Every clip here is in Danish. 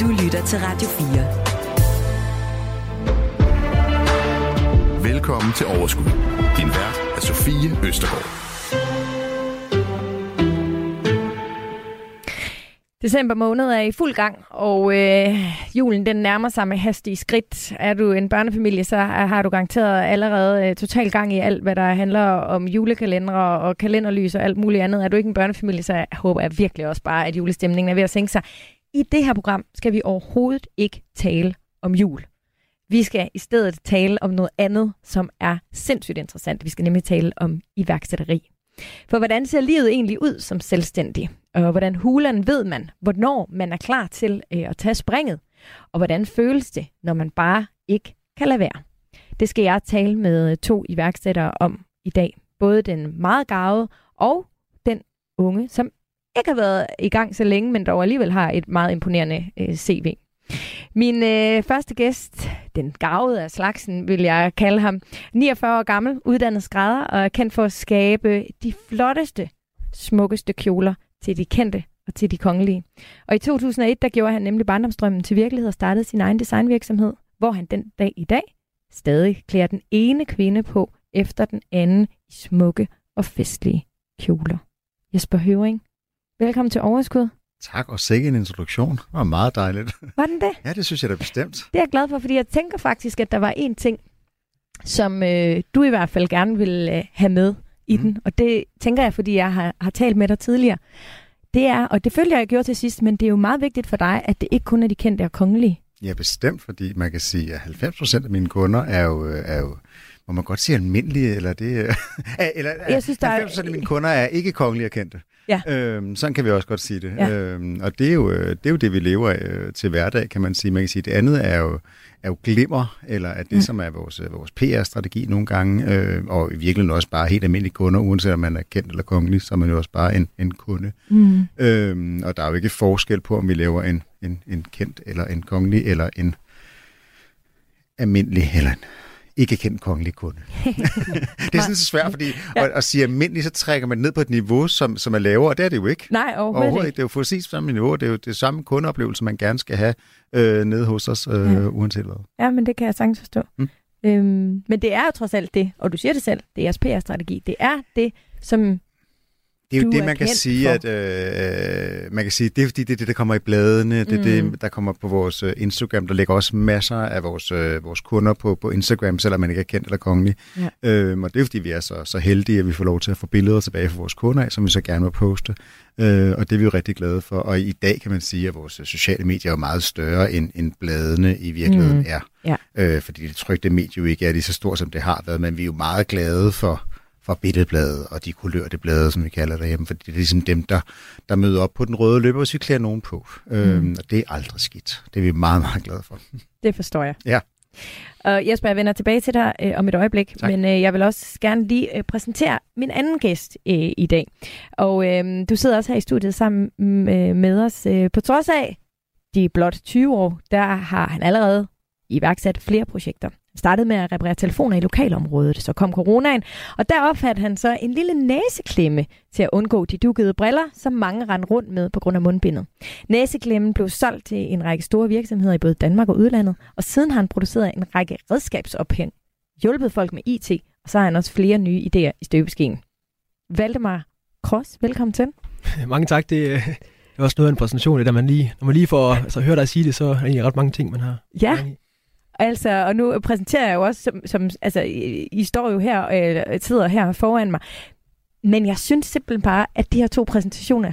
Du lytter til Radio 4. Velkommen til Overskud. Din vært er Sofie Østergaard. December måned er i fuld gang, og øh, julen den nærmer sig med hastige skridt. Er du en børnefamilie, så har du garanteret allerede øh, total gang i alt, hvad der handler om julekalendere og kalenderlys og alt muligt andet. Er du ikke en børnefamilie, så håber jeg virkelig også bare, at julestemningen er ved at sænke sig. I det her program skal vi overhovedet ikke tale om jul. Vi skal i stedet tale om noget andet, som er sindssygt interessant. Vi skal nemlig tale om iværksætteri. For hvordan ser livet egentlig ud som selvstændig? Og hvordan hulen ved man, hvornår man er klar til øh, at tage springet? Og hvordan føles det, når man bare ikke kan lade være? Det skal jeg tale med øh, to iværksættere om i dag. Både den meget gavede og den unge, som ikke har været i gang så længe, men dog alligevel har et meget imponerende øh, CV. Min øh, første gæst, den gavede af slagsen, vil jeg kalde ham, 49 år gammel, uddannet skrædder og er kendt for at skabe de flotteste, smukkeste kjoler til de kendte og til de kongelige. Og i 2001, der gjorde han nemlig barndomstrømmen til virkelighed og startede sin egen designvirksomhed, hvor han den dag i dag stadig klæder den ene kvinde på efter den anden i smukke og festlige kjoler. Jesper Høring, velkommen til Overskud. Tak, og sikke en introduktion. Det var meget dejligt. Var den det? Ja, det synes jeg da bestemt. Det er jeg glad for, fordi jeg tænker faktisk, at der var en ting, som øh, du i hvert fald gerne vil øh, have med i mm. den. Og det tænker jeg, fordi jeg har, har talt med dig tidligere. Det er, og det følger jeg, gjorde til sidst, men det er jo meget vigtigt for dig, at det ikke kun er de kendte og kongelige. Ja, bestemt, fordi man kan sige, at 90 procent af mine kunder er jo, er jo må man godt sige almindelige, eller det... eller, jeg synes, 90 procent af mine kunder er ikke kongelige og kendte. Ja. Øhm, sådan kan vi også godt sige det. Ja. Øhm, og det er, jo, det er jo det, vi lever af øh, til hverdag, kan man sige. Man kan sige, det andet er jo, er jo glimmer, eller at det, mm. som er vores, øh, vores PR-strategi nogle gange, øh, og i virkeligheden også bare helt almindelige kunder, uanset om man er kendt eller kongelig, så er man jo også bare en, en kunde. Mm. Øhm, og der er jo ikke forskel på, om vi laver en, en, en kendt, eller en kongelig, eller en almindelig, eller en ikke kendt kongelig kunde. det er sådan så svært, fordi ja. at, at sige almindelig, så trækker man ned på et niveau, som, som er lavere, og det er det jo ikke. Nej, overhovedet, overhovedet ikke. Det er jo præcis samme niveau, det er jo det samme kundeoplevelse, man gerne skal have øh, nede hos os, øh, ja. uanset hvad. Ja, men det kan jeg sagtens forstå. Mm. Øhm, men det er jo trods alt det, og du siger det selv, det er jeres PR-strategi. Det er det, som det er jo det, man kan sige, for. at øh, man kan sige, det er fordi, det er det, der kommer i bladene, det er mm. det, der kommer på vores uh, Instagram. Der ligger også masser af vores, uh, vores kunder på, på Instagram, selvom man ikke er kendt eller kongelig. Ja. Øhm, og det er fordi, vi er så, så heldige, at vi får lov til at få billeder tilbage fra vores kunder af, som vi så gerne vil poste. Øh, og det er vi jo rigtig glade for. Og i dag kan man sige, at vores sociale medier er meget større, end, end bladene i virkeligheden mm. er. Ja. Øh, fordi det trygte medie jo ikke er lige så stort, som det har været, men vi er jo meget glade for fra billedbladet og de kulørte blade, som vi kalder det hjemme, fordi det er ligesom dem, der, der møder op på den røde løber, hvis vi klæder nogen på. Mm. Øhm, og det er aldrig skidt. Det er vi meget, meget glade for. Det forstår jeg. Ja. Og Jesper, jeg vender tilbage til dig øh, om et øjeblik, tak. men øh, jeg vil også gerne lige øh, præsentere min anden gæst øh, i dag. Og øh, du sidder også her i studiet sammen med, øh, med os. Øh, på trods af de blot 20 år, der har han allerede iværksat flere projekter startede med at reparere telefoner i lokalområdet. Så kom coronaen, og der opfandt han så en lille næseklemme til at undgå de dukkede briller, som mange rendte rundt med på grund af mundbindet. Næseklemmen blev solgt til en række store virksomheder i både Danmark og udlandet, og siden har han produceret en række redskabsophæng, hjulpet folk med IT, og så har han også flere nye idéer i støbeskeen. Valdemar Kross, velkommen til. Mange tak. Det, det er også noget af en præsentation, det der man lige, når man lige får altså, hørt dig sige det, så er der ret mange ting, man har. Ja, Altså, og nu præsenterer jeg jo også, som, som altså, I, I står jo her, øh, sidder her foran mig. Men jeg synes simpelthen bare, at de her to præsentationer,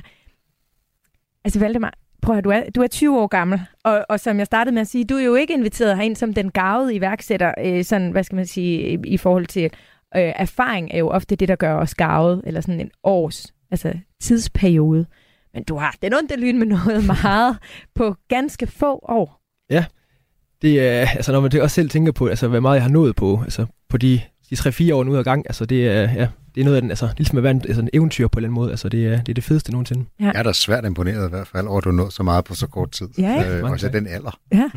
altså Valdemar, prøv at du er, du er 20 år gammel, og, og som jeg startede med at sige, du er jo ikke inviteret herind som den gavede iværksætter, øh, sådan, hvad skal man sige, i, i forhold til øh, erfaring er jo ofte det, der gør os gavet, eller sådan en års, altså tidsperiode. Men du har den onde lyn med noget meget på ganske få år. Ja, det er, altså når man også selv tænker på, altså hvad meget jeg har nået på, altså på de, de 3-4 år nu ad gang, altså det er, ja, det er noget af den, altså ligesom at være en, altså en eventyr på en eller anden måde, altså det er det, er det fedeste nogensinde. Ja. Jeg er da svært imponeret i hvert fald over, at du har nået så meget på så kort tid. Ja, øh, også den alder. Ja,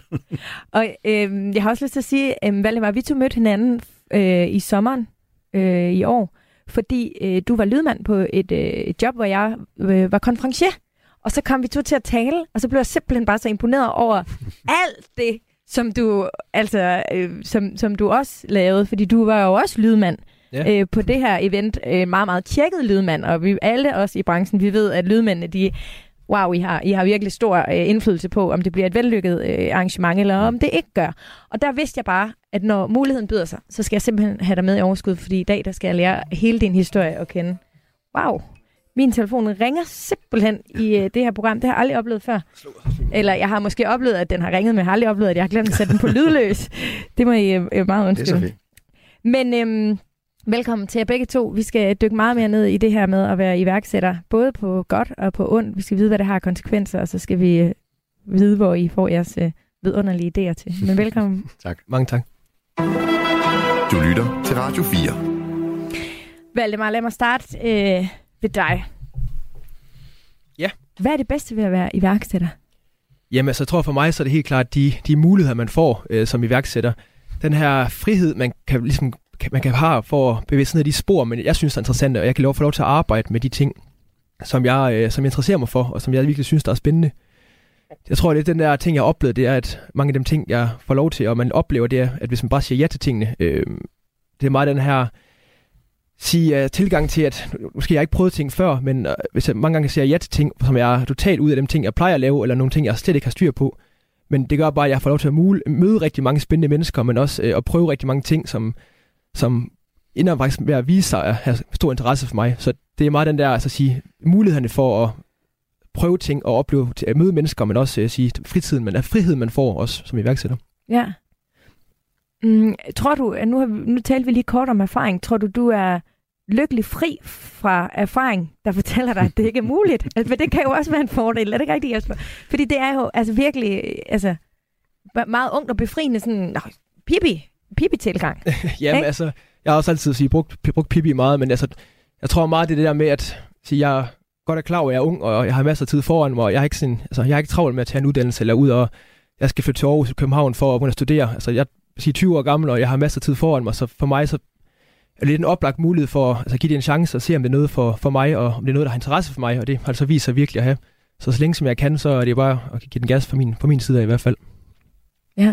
og øh, jeg har også lyst til at sige, øh, Valdemar, vi to mødte hinanden øh, i sommeren øh, i år, fordi øh, du var lydmand på et, øh, et job, hvor jeg øh, var konferencier. Og så kom vi to til at tale, og så blev jeg simpelthen bare så imponeret over alt det, som du, altså, øh, som, som du også lavede, fordi du var jo også lydmand ja. øh, på det her event. Øh, meget, meget tjekket lydmand, og vi alle os i branchen, vi ved, at lydmændene, de wow, I har, I har virkelig stor øh, indflydelse på, om det bliver et vellykket øh, arrangement, eller om det ikke gør. Og der vidste jeg bare, at når muligheden byder sig, så skal jeg simpelthen have dig med i overskud, fordi i dag, der skal jeg lære hele din historie at kende. Wow, min telefon ringer simpelthen i øh, det her program. Det har jeg aldrig oplevet før. Eller jeg har måske oplevet, at den har ringet, men jeg har aldrig oplevet, at jeg har glemt at sætte den på lydløs. Det må I øh, meget undskylde. Det er. Men øhm, velkommen til jer begge to. Vi skal dykke meget mere ned i det her med at være iværksætter, både på godt og på ondt. Vi skal vide, hvad det har konsekvenser, og så skal vi øh, vide, hvor I får jeres øh, vidunderlige idéer til. Men velkommen. tak. Mange tak. Du lytter til Radio 4. Valdemar, lad mig starte øh, ved dig. Ja. Hvad er det bedste ved at være iværksætter? Jamen, altså, jeg tror for mig, så er det helt klart de, de muligheder, man får øh, som iværksætter. Den her frihed, man kan ligesom man kan have for at bevæge sig ned i de spor, men jeg synes, det er interessant, og jeg kan lov, få lov til at arbejde med de ting, som jeg, øh, som jeg interesserer mig for, og som jeg virkelig synes, der er spændende. Jeg tror, det er den der ting, jeg har oplevet, det er, at mange af de ting, jeg får lov til, og man oplever, det er, at hvis man bare siger ja til tingene, øh, det er meget den her sige uh, tilgang til, at måske jeg ikke prøvet ting før, men uh, hvis jeg mange gange siger ja til ting, som jeg er totalt ud af dem ting, jeg plejer at lave, eller nogle ting, jeg slet ikke har styr på, men det gør bare, at jeg får lov til at møde rigtig mange spændende mennesker, men også uh, at prøve rigtig mange ting, som, som ender faktisk med at vise sig at have stor interesse for mig. Så det er meget den der, altså at sige, mulighederne for at prøve ting og opleve, at møde mennesker, men også at sige, fritiden, men er friheden man får også som iværksætter. Ja. Mm, tror du, nu, har vi, nu talte vi lige kort om erfaring, tror du, du er lykkelig fri fra erfaring, der fortæller dig, at det ikke er muligt? altså, for det kan jo også være en fordel, er det ikke rigtigt, Jesper? Fordi det er jo altså virkelig altså, meget ungt og befriende, sådan, pipi, pipi-tilgang. Jamen okay? altså, jeg har også altid sige, brugt, brugt pipi meget, men altså, jeg tror meget, det er det der med, at sige, jeg godt er klar over, at jeg er ung, og jeg har masser af tid foran mig, og jeg har ikke, sådan, altså, jeg har ikke travlt med at tage en uddannelse, eller ud og jeg skal flytte til Aarhus i København for at studere. Altså, jeg er 20 år gammel, og jeg har masser af tid foran mig, så for mig så er det lidt en oplagt mulighed for altså, at give det en chance og se, om det er noget for, for mig, og om det er noget, der har interesse for mig, og det har altså vist sig virkelig at have. Så så længe som jeg kan, så er det bare at give den gas for min, for min side af i hvert fald. Ja.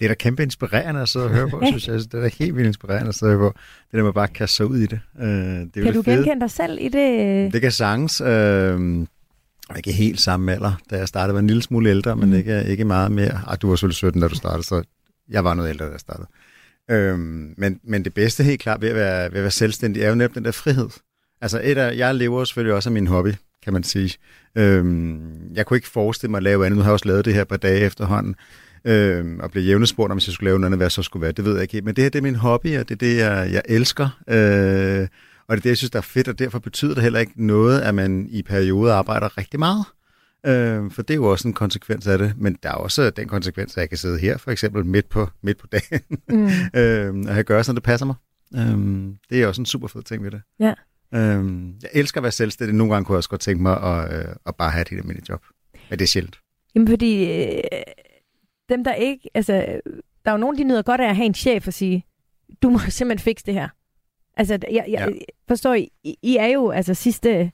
Det er da kæmpe inspirerende at sidde og høre på, synes jeg. Det er da helt vildt inspirerende at sidde og høre på. Det der med bare at kaste sig ud i det. Uh, det kan du genkende dig selv i det? Det kan sagtens. Uh, ikke helt samme alder, da jeg startede. Jeg var en lille smule ældre, men mm. ikke, ikke meget mere. Ah, du var selvfølgelig 17, da du startede, så jeg var noget ældre, da jeg startede. Øhm, men, men det bedste helt klart ved at, være, ved at være selvstændig er jo netop den der frihed. Altså et af, jeg lever selvfølgelig også af min hobby, kan man sige. Øhm, jeg kunne ikke forestille mig at lave andet. Nu har jeg også lavet det her på dage efterhånden. Øhm, og blive jævnet spurgt, om hvis jeg skulle lave noget, hvad så skulle være. Det ved jeg ikke Men det her, det er min hobby, og det er det, jeg, jeg elsker. Øh, og det er det, jeg synes, der er fedt, og derfor betyder det heller ikke noget, at man i perioder arbejder rigtig meget. Øh, for det er jo også en konsekvens af det, men der er også den konsekvens, at jeg kan sidde her for eksempel midt på, midt på dagen mm. øh, og jeg gør sådan, det passer mig. Øh, det er også en super fed ting ved det. Ja. Øh, jeg elsker at være selvstændig. Nogle gange kunne jeg også godt tænke mig at, øh, at bare have et helt almindeligt job. Men det er sjældent. Jamen fordi øh, dem der ikke, altså der er jo nogen, de nyder godt af at have en chef og sige, du må simpelthen fikse det her. Altså, jeg, jeg ja. forstår, I, I er jo altså sidste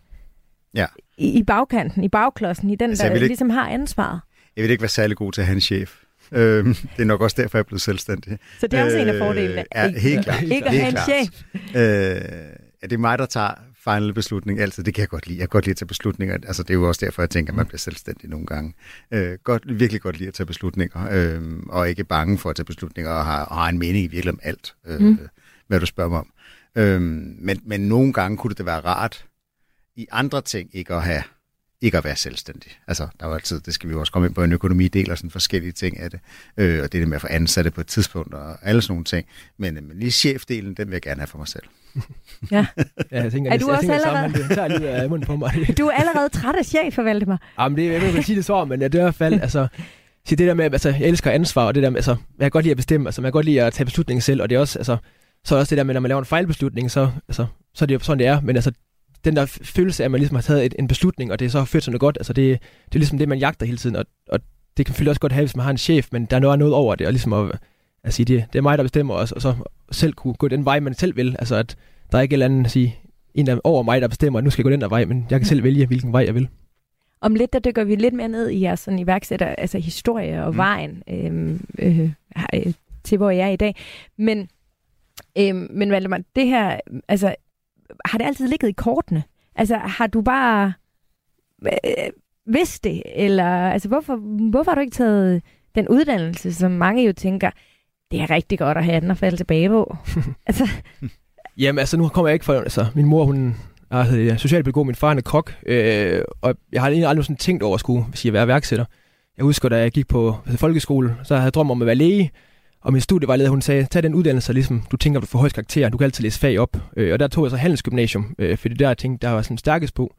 ja. I, i bagkanten, i bagklodsen, i den, altså, der ikke, ligesom har ansvaret. Jeg vil ikke være særlig god til at have en chef. Øhm, det er nok også derfor, jeg er blevet selvstændig. Så det er også øh, en af fordelene? Øh, ja, helt klart. Ikke at have en chef? Øh, ja, det er mig, der tager final beslutning altid. Det kan jeg godt lide. Jeg kan godt lide at tage beslutninger. Altså, det er jo også derfor, jeg tænker, at man bliver selvstændig nogle gange. Øh, godt, virkelig godt lide at tage beslutninger, øh, og ikke bange for at tage beslutninger, og har, og har en mening i virkelig om alt, øh, mm. hvad du spørger mig om. Øh, men, men nogle gange kunne det være rart, i andre ting ikke at have ikke at være selvstændig. Altså, der er jo altid, det skal vi jo også komme ind på, en økonomidel og sådan forskellige ting af det. Øh, og det er med at få ansatte på et tidspunkt og alle sådan nogle ting. Men, men lige chefdelen, den vil jeg gerne have for mig selv. Ja. ja jeg tænker, er du jeg, også jeg allerede... Sammen, det tager lige af munden på mig. du er allerede træt af chef, forvalte mig. Jamen, det, jeg vil ikke sige det så, men det er i hvert fald, altså, så det der med, altså, jeg elsker ansvar, og det der med, altså, jeg kan godt lide at bestemme, altså, jeg kan godt lide at tage beslutningen selv, og det er også, altså, så er også det der med, når man laver en fejlbeslutning, så, altså, så er det jo sådan, det er, men altså, den der følelse af, at man ligesom har taget et, en beslutning, og det er så ført sådan noget godt, altså det, det er ligesom det, man jagter hele tiden, og, og det kan selvfølgelig også godt have, hvis man har en chef, men der er noget, noget over det, og ligesom at, at sige, det, det er mig, der bestemmer, og, og så selv kunne gå den vej, man selv vil, altså at der er ikke et eller andet at sige, en der over mig, der bestemmer, at nu skal jeg gå den der vej, men jeg kan selv vælge, hvilken vej jeg vil. om lidt, der dykker vi lidt mere ned i jeres sådan iværksætter, altså historie og mm. vejen øh, øh, øh, til, hvor jeg er i dag. Men, øh, men Valdemar, det her, altså, har det altid ligget i kortene? Altså, har du bare øh, vidst det? Eller, altså, hvorfor, hvorfor har du ikke taget den uddannelse, som mange jo tænker, det er rigtig godt at have den og falde tilbage på? altså. Jamen, altså, nu kommer jeg ikke fra, altså, min mor, hun er socialpædagog, min far er kok, øh, og jeg har egentlig aldrig sådan tænkt over at skulle sige, at være værksætter. Jeg husker, da jeg gik på altså, folkeskole, så havde jeg drømt om at være læge, og min studievejleder, hun sagde, tag den uddannelse, ligesom du tænker, du får højst karakter, du kan altid læse fag op. Øh, og der tog jeg så handelsgymnasium, øh, fordi der jeg tænkte, der var sådan stærkest på.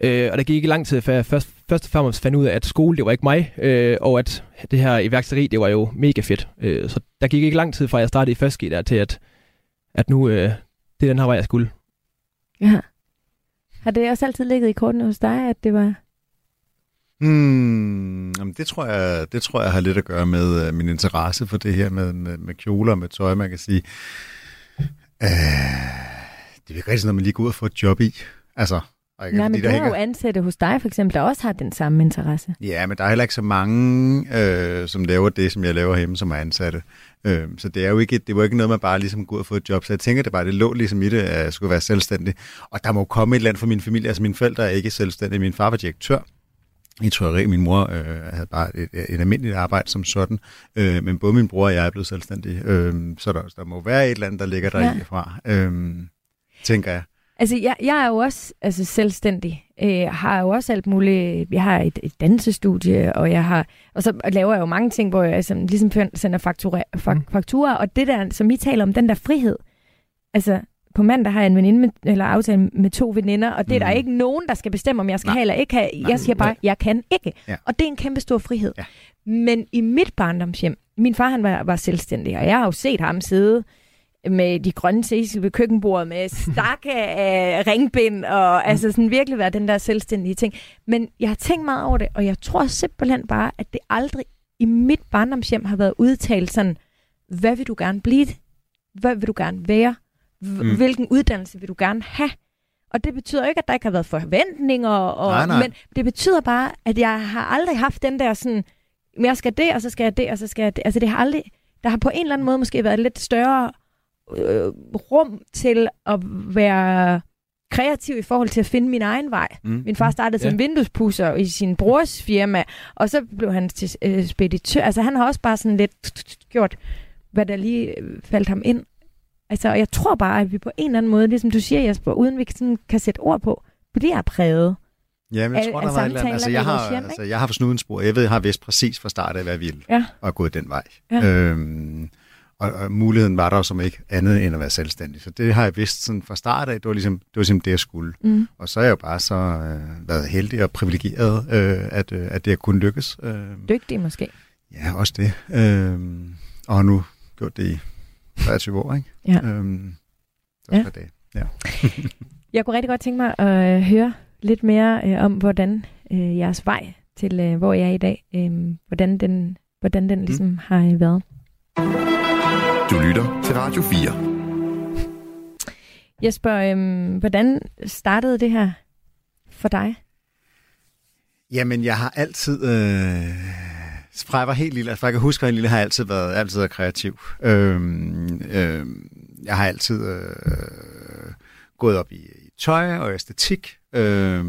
Øh, og der gik ikke lang tid, før jeg først, først og fremmest fandt ud af, at skole, det var ikke mig, øh, og at det her iværksætteri, det var jo mega fedt. Øh, så der gik ikke lang tid fra, jeg startede i første der til, at, at nu, øh, det er den her vej, jeg skulle. Ja. Har det også altid ligget i kortene hos dig, at det var... Hmm, jamen det, tror jeg, det tror jeg har lidt at gøre med uh, min interesse for det her med, med, med kjoler og med tøj, man kan sige. Uh, det er ikke rigtig noget, man lige går ud og får et job i. Altså, og ikke, Nej, men du har jo ansatte hos dig, for eksempel, der også har den samme interesse. Ja, men der er heller ikke så mange, øh, som laver det, som jeg laver hjemme, som er ansatte. Øh, så det er jo ikke, det var ikke noget, man bare ligesom går ud og få et job. Så jeg tænker det bare, det lå ligesom i det, at jeg skulle være selvstændig. Og der må komme et land for min familie. Altså mine forældre er ikke selvstændige. Min far var direktør i trykkeri. Min mor øh, havde bare et, et almindeligt arbejde som sådan. Øh, men både min bror og jeg er blevet selvstændige. Øh, så der, der må være et eller andet, der ligger der ja. i fra, øh, tænker jeg. Altså, jeg, jeg er jo også altså, selvstændig. Jeg øh, har jo også alt muligt. Jeg har et, et dansestudie, og jeg har og så laver jeg jo mange ting, hvor jeg altså, ligesom sender faktura, mm. fakturer, og det der, som I taler om, den der frihed. Altså, på mandag har jeg en veninde med, eller aftale med to veninder, og det er mm. der ikke nogen, der skal bestemme, om jeg skal Nej. have eller ikke have. Jeg siger bare, jeg kan ikke. Ja. Og det er en kæmpe stor frihed. Ja. Men i mit barndomshjem, min far han var, var selvstændig, og jeg har jo set ham sidde med de grønne Cecil ved køkkenbordet, med stakke af ringbind, og mm. altså sådan virkelig være den der selvstændige ting. Men jeg har tænkt meget over det, og jeg tror simpelthen bare, at det aldrig i mit barndomshjem har været udtalt sådan, hvad vil du gerne blive? Hvad vil du gerne være? Mm. Hvilken uddannelse vil du gerne have? Og det betyder ikke, at der ikke har været forventninger, og, nej, nej. men det betyder bare, at jeg har aldrig haft den der sådan, jeg skal det, og så skal jeg det, og så skal jeg det. Altså det har aldrig, der har på en eller anden måde måske været lidt større øh, rum til at være kreativ i forhold til at finde min egen vej. Mm. Min far startede som vinduespusser i sin brors firma, og så blev han til øh, speditør. Altså han har også bare sådan lidt gjort, hvad der lige faldt ham ind. Altså, og jeg tror bare, at vi på en eller anden måde, ligesom du siger, Jesper, uden vi sådan kan sætte ord på, bliver præget. Ja, men jeg tror, der var et eller andet. Altså, jeg har, hjem, altså, jeg har snuden spor. Jeg ved, jeg har vidst præcis fra start af, hvad jeg ville, ja. og gået den vej. Ja. Øhm, og, og muligheden var der som ikke andet end at være selvstændig. Så det har jeg vidst sådan fra start af, det var ligesom det, var ligesom det jeg skulle. Mm. Og så er jeg jo bare så øh, været heldig og privilegeret, øh, at, øh, at det har kunnet lykkes. Øh. Dygtig måske? Ja, også det. Øh, og nu gjort det i 23 år, ikke? Ja. Øh, så ja. det. Ja. jeg kunne rigtig godt tænke mig at øh, høre lidt mere øh, om, hvordan øh, jeres vej til, øh, hvor jeg er i dag, øh, hvordan den, hvordan den mm. ligesom mm. har været. Du lytter til Radio 4. Jesper, øhm, hvordan startede det her for dig? Jamen, jeg har altid... Øh, fra jeg var helt lille, altså jeg kan huske, at jeg lille har altid været, altid været kreativ. Øhm, øh, jeg har altid øh, gået op i, i tøj og æstetik. Øh,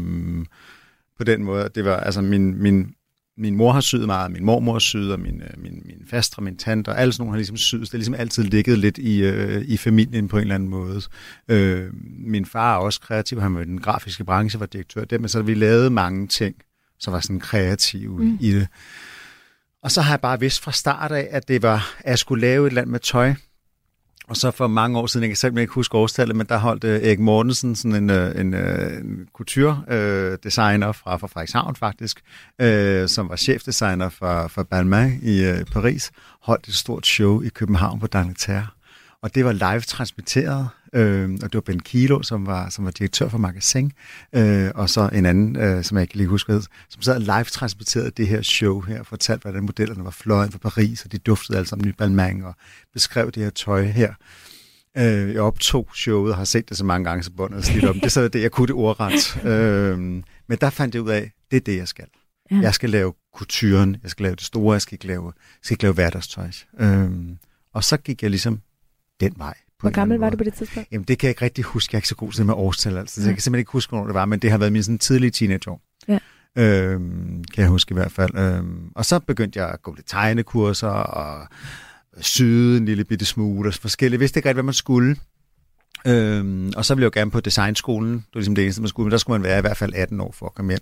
på den måde. Det var altså min, min min mor har syet meget, min mormor har syet, og min, øh, min, min fastre, min tante, og alle sådan nogle har ligesom syet. Det er ligesom altid ligget lidt i, øh, i familien på en eller anden måde. Øh, min far er også kreativ, han var i den grafiske branche, var direktør der, men så vi lavede mange ting, som var sådan kreative mm. i det. Og så har jeg bare vidst fra start af, at det var, at jeg skulle lave et eller andet med tøj, og så for mange år siden, jeg kan simpelthen ikke huske årstallet, men der holdt uh, Erik Mortensen, sådan en, uh, en, uh, en couture-designer uh, fra, fra Frederikshavn faktisk, uh, som var chefdesigner for, for Balmain i uh, Paris, holdt et stort show i København på D'Angleterre. Og det var live transmitteret, øh, og det var Ben Kilo, som var, som var direktør for Magasin, øh, og så en anden, øh, som jeg ikke lige husker, som sad live transmitterede det her show her, og fortalte, hvordan modellerne var fløjet fra Paris, og de duftede alle sammen i Balmain, og beskrev det her tøj her. Øh, jeg optog showet og har set det så mange gange, så båndet er slidt om. Det så det, jeg kunne det ordret. Øh, men der fandt jeg ud af, det er det, jeg skal. Ja. Jeg skal lave kulturen, jeg skal lave det store, jeg skal ikke lave, skal ikke lave hverdagstøj. Øh, og så gik jeg ligesom den vej. Hvor gammel var du på det tidspunkt? Jamen, det kan jeg ikke rigtig huske. Jeg er ikke så god til med årstal, altså. Ja. Jeg kan simpelthen ikke huske, hvornår det var, men det har været min sådan tidlige teenageår. Ja. Øhm, kan jeg huske i hvert fald. Øhm, og så begyndte jeg at gå lidt tegnekurser og syde en lille bitte smule og forskellige. Jeg vidste ikke rigtig, hvad man skulle. Øhm, og så ville jeg jo gerne på designskolen. Det var ligesom det eneste, man skulle. Men der skulle man være i hvert fald 18 år for at komme ind.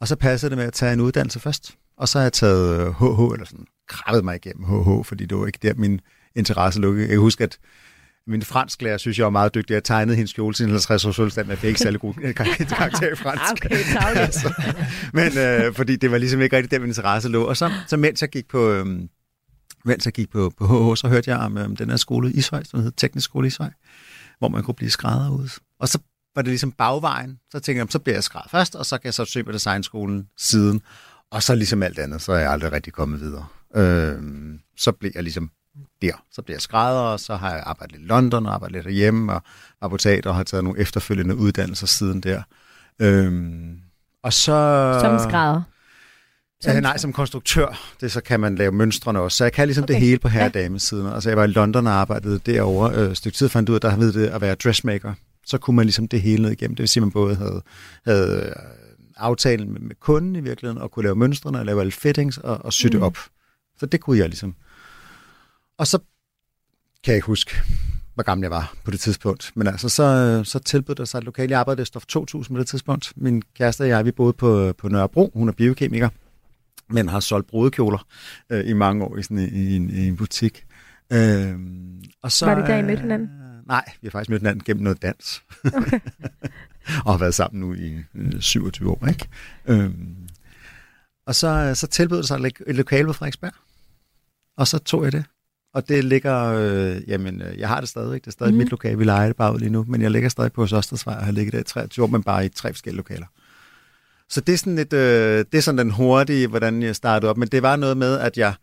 Og så passede det med at tage en uddannelse først. Og så har jeg taget HH, eller sådan, krabbet mig igennem HH, fordi det var ikke der, min interesse lukkede. Jeg kan huske, at min fransk lærer synes jeg var meget dygtig. Jeg tegnede hendes kjole til 50 års fødselsdag, men jeg fik ikke særlig god karakter i fransk. Okay, altså, men øh, fordi det var ligesom ikke rigtig der, min interesse lå. Og så, så mens jeg gik på, øh, mens jeg gik på, på HH, så hørte jeg om øh, den her skole i Ishøj, som hedder Teknisk Skole i Ishøj, hvor man kunne blive skrædder ud. Og så var det ligesom bagvejen. Så tænkte jeg, så bliver jeg skrædder først, og så kan jeg så søge på designskolen siden. Og så ligesom alt andet, så er jeg aldrig rigtig kommet videre. Øh, så blev jeg ligesom der. Så bliver jeg skrædder, og så har jeg arbejdet lidt i London, og arbejdet lidt derhjemme, og var på teater, og har taget nogle efterfølgende uddannelser siden der. Øhm, og så... Som skrædder? Som ja, nej, som konstruktør. Det, så kan man lave mønstrene også. Så jeg kan ligesom okay. det hele på herre- og damesiden. Altså, jeg var i London og arbejdede derovre. Øh, stykke tid fandt ud af, at der havde det at være dressmaker. Så kunne man ligesom det hele ned igennem. Det vil sige, at man både havde, havde øh, aftalen med, med kunden i virkeligheden, og kunne lave mønstrene, og lave alle fittings, og, og sy det mm. op. Så det kunne jeg ligesom. Og så kan jeg ikke huske, hvor gammel jeg var på det tidspunkt. Men altså, så, så tilbød der sig et lokale. Jeg arbejdede i Stof 2000 på det tidspunkt. Min kæreste og jeg, vi boede på, på Nørrebro. Hun er biokemiker, men har solgt brudekjoler øh, i mange år i, sådan, i, i, en, i en butik. Øh, og så, var det der, I mødte hinanden? Øh, nej, vi har faktisk mødt hinanden gennem noget dans. Okay. og har været sammen nu i øh, 27 år. Ikke? Øh, og så, så tilbød der sig et lokale på Frederiksberg. Og så tog jeg det. Og det ligger, øh, jamen, øh, jeg har det stadig, det er stadig mm. mit lokale, vi leger det bare ud lige nu, men jeg ligger stadig på Søstersvej og har ligget der i 23 år, men bare i tre forskellige lokaler. Så det er sådan, et, øh, det er sådan den hurtige, hvordan jeg startede op, men det var noget med, at jeg,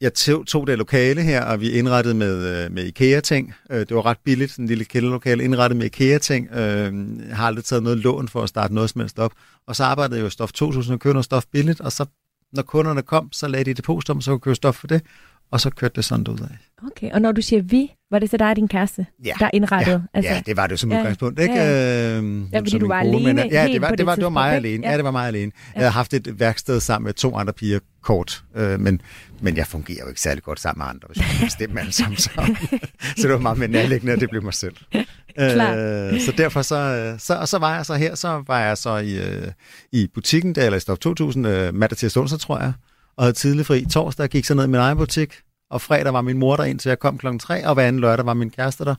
jeg tog, det lokale her, og vi indrettede med, øh, med IKEA-ting. Øh, det var ret billigt, sådan en lille kælderlokale, indrettet med IKEA-ting. Jeg har aldrig taget noget lån for at starte noget som helst op. Og så arbejdede jeg jo Stof 2000 og købte noget stof billigt, og så når kunderne kom, så lagde de det på, så kunne købe stof for det og så kørte det sådan ud af. Okay, og når du siger vi, var det så dig og din kæreste, ja. der indrettede? Ja, altså, ja, det var det som ja. udgangspunkt. Ikke? Ja, ja. Øhm, ja fordi du var alene men, Ja, det var, det, var, det var mig alene. Ja. ja, det var mig alene. Ja. Jeg havde haft et værksted sammen med to andre piger kort, øh, men, men jeg fungerer jo ikke særlig godt sammen med andre, hvis jeg bestemme alle sammen. Så, så det var meget mere nærliggende, at det blev mig selv. øh, så derfor så, så, og så var jeg så her, så var jeg så i, øh, i butikken der, eller i Stop 2000, øh, mandag til onsdag, tror jeg, og havde tidlig fri. Torsdag gik så ned i min egen butik, og fredag var min mor der indtil jeg kom klokken 3, og hver anden lørdag var min kæreste der.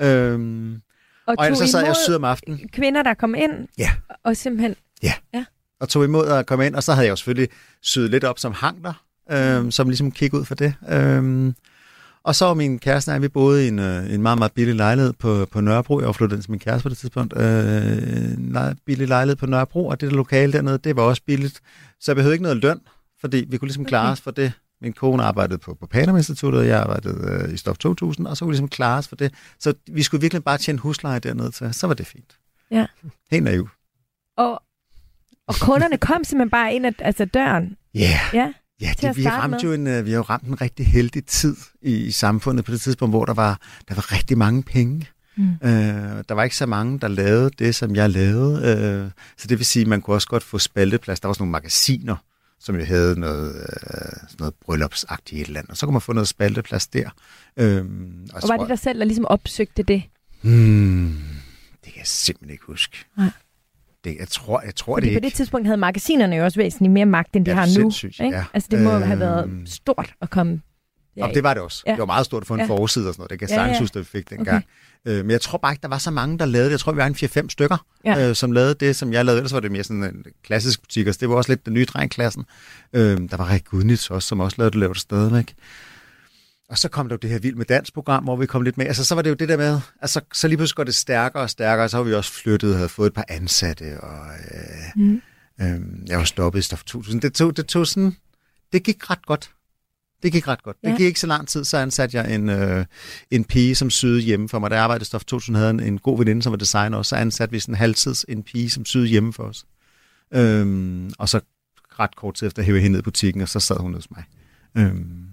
Øhm, og, og ellers så sad jeg syd om aftenen. kvinder, der kom ind? Ja. Og simpelthen... Ja. ja. Og tog imod at komme ind, og så havde jeg jo selvfølgelig syet lidt op som hang der, øhm, som ligesom kiggede ud for det. Øhm, og så var min kæreste og vi boede i en, øh, en meget, meget billig lejlighed på, på Nørrebro. Jeg var flyttet ind til min kæreste på det tidspunkt. Øh, en billig lejlighed på Nørrebro, og det der lokale dernede, det var også billigt. Så jeg behøvede ikke noget løn, fordi vi kunne ligesom klare okay. os for det. Min kone arbejdede på, på Panama Instituttet, og jeg arbejdede øh, i Stof 2000, og så kunne vi ligesom klare os for det. Så vi skulle virkelig bare tjene husleje dernede til. Så var det fint. Ja. Helt naiv. Og, og kunderne kom simpelthen bare ind ad altså døren? Yeah. Ja. Ja, det, vi, ramte jo en, øh, vi har jo ramt en rigtig heldig tid i, i samfundet på det tidspunkt, hvor der var, der var rigtig mange penge. Mm. Øh, der var ikke så mange, der lavede det, som jeg lavede. Øh, så det vil sige, at man kunne også godt få spalteplads. Der var sådan nogle magasiner, som jo havde noget, øh, sådan noget bryllupsagtigt et eller andet. Og så kunne man få noget spalteplads der. Øhm, og, og var det dig selv, der ligesom opsøgte det? Hmm, det kan jeg simpelthen ikke huske. Nej. Det, jeg tror, jeg tror Fordi det på det tidspunkt havde magasinerne jo også væsentligt mere magt, end de ja, har nu. Ikke? Ja. Altså det må øhm, have været stort at komme Ja, det var det også. Ja. Det var meget stort få en ja. forside og sådan noget. Det kan jeg sagtens huske, at vi fik dengang. Okay. Øh, men jeg tror bare ikke, der var så mange, der lavede det. Jeg tror, vi var en 4-5 stykker, ja. øh, som lavede det, som jeg lavede. Ellers var det mere sådan en klassisk butik. Altså, det var også lidt den nye drengklassen. Øh, der var Rik Gudnitz også, som også lavede det, lavede det stadigvæk. Og så kom der jo det her Vild med Dans-program, hvor vi kom lidt med. Altså, så var det jo det der med, altså, så lige pludselig går det stærkere og stærkere, og så har vi også flyttet og havde fået et par ansatte, og øh, mm. øh, jeg var stoppet i Stof 2000. Det tog, det tog sådan, det gik ret godt. Det gik ret godt. Ja. Det gik ikke så lang tid, så ansatte jeg en, øh, en pige, som syede hjemme for mig. Da jeg arbejdede i Stof 2000, havde en, en god veninde, som var designer, og så ansatte vi sådan en halvtids en pige, som syede hjemme for os. Øhm, og så ret kort tid efter hævde jeg hende ned i butikken, og så sad hun hos mig. Øhm.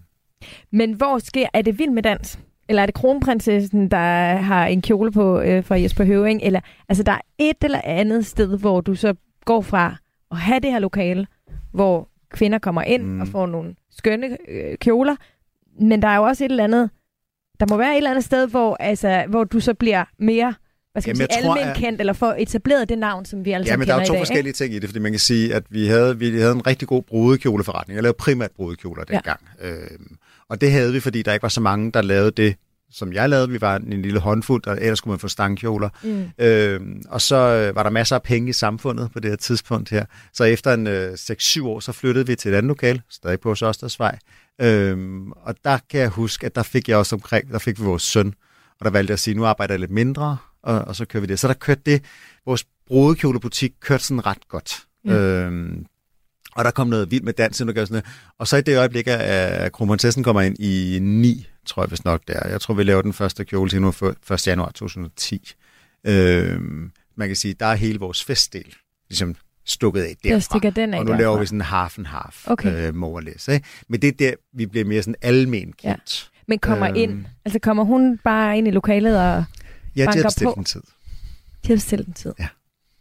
Men hvor sker, er det vild med dans? Eller er det kronprinsessen, der har en kjole på øh, fra Jesper Høving? Eller, altså, der er et eller andet sted, hvor du så går fra at have det her lokale, hvor kvinder kommer ind mm. og får nogle skønne øh, kjoler, men der er jo også et eller andet, der må være et eller andet sted, hvor, altså, hvor du så bliver mere hvad skal Jamen, sige, almen kendt, eller får etableret det navn, som vi alle sammen kender der er to dag, forskellige ikke? ting i det, fordi man kan sige, at vi havde, vi havde en rigtig god brudekjoleforretning. Jeg lavede primært brudekjoler dengang. Ja. Øhm, og det havde vi, fordi der ikke var så mange, der lavede det, som jeg lavede. Vi var en lille håndfuld, og ellers skulle man få stangkjoler. Mm. Øhm, og så øh, var der masser af penge i samfundet på det her tidspunkt her. Så efter en øh, 6-7 år, så flyttede vi til et andet lokal, stadig på Søstersvej. Øhm, og der kan jeg huske, at der fik jeg også omkring, der fik vi vores søn. Og der valgte jeg at sige, nu arbejder jeg lidt mindre, og, og så kører vi det. Så der kørte det, vores brudekjolebutik kørte sådan ret godt. Mm. Øhm, og der kom noget vildt med dansen, og, sådan og så i det øjeblik, at kronprinsessen kommer ind i 9, tror jeg vist nok der. Jeg tror, vi laver den første kjole til nu 1. januar 2010. Øhm, man kan sige, der er hele vores festdel ligesom stukket af derfra. Der den af og nu derfra. laver vi sådan half and half, okay. øh, more or less. Ikke? Men det er der, vi bliver mere sådan almen kendt. Ja. Men kommer øhm, ind, altså kommer hun bare ind i lokalet og Ja, banker de har på? en tid. De har bestilt en tid. Ja.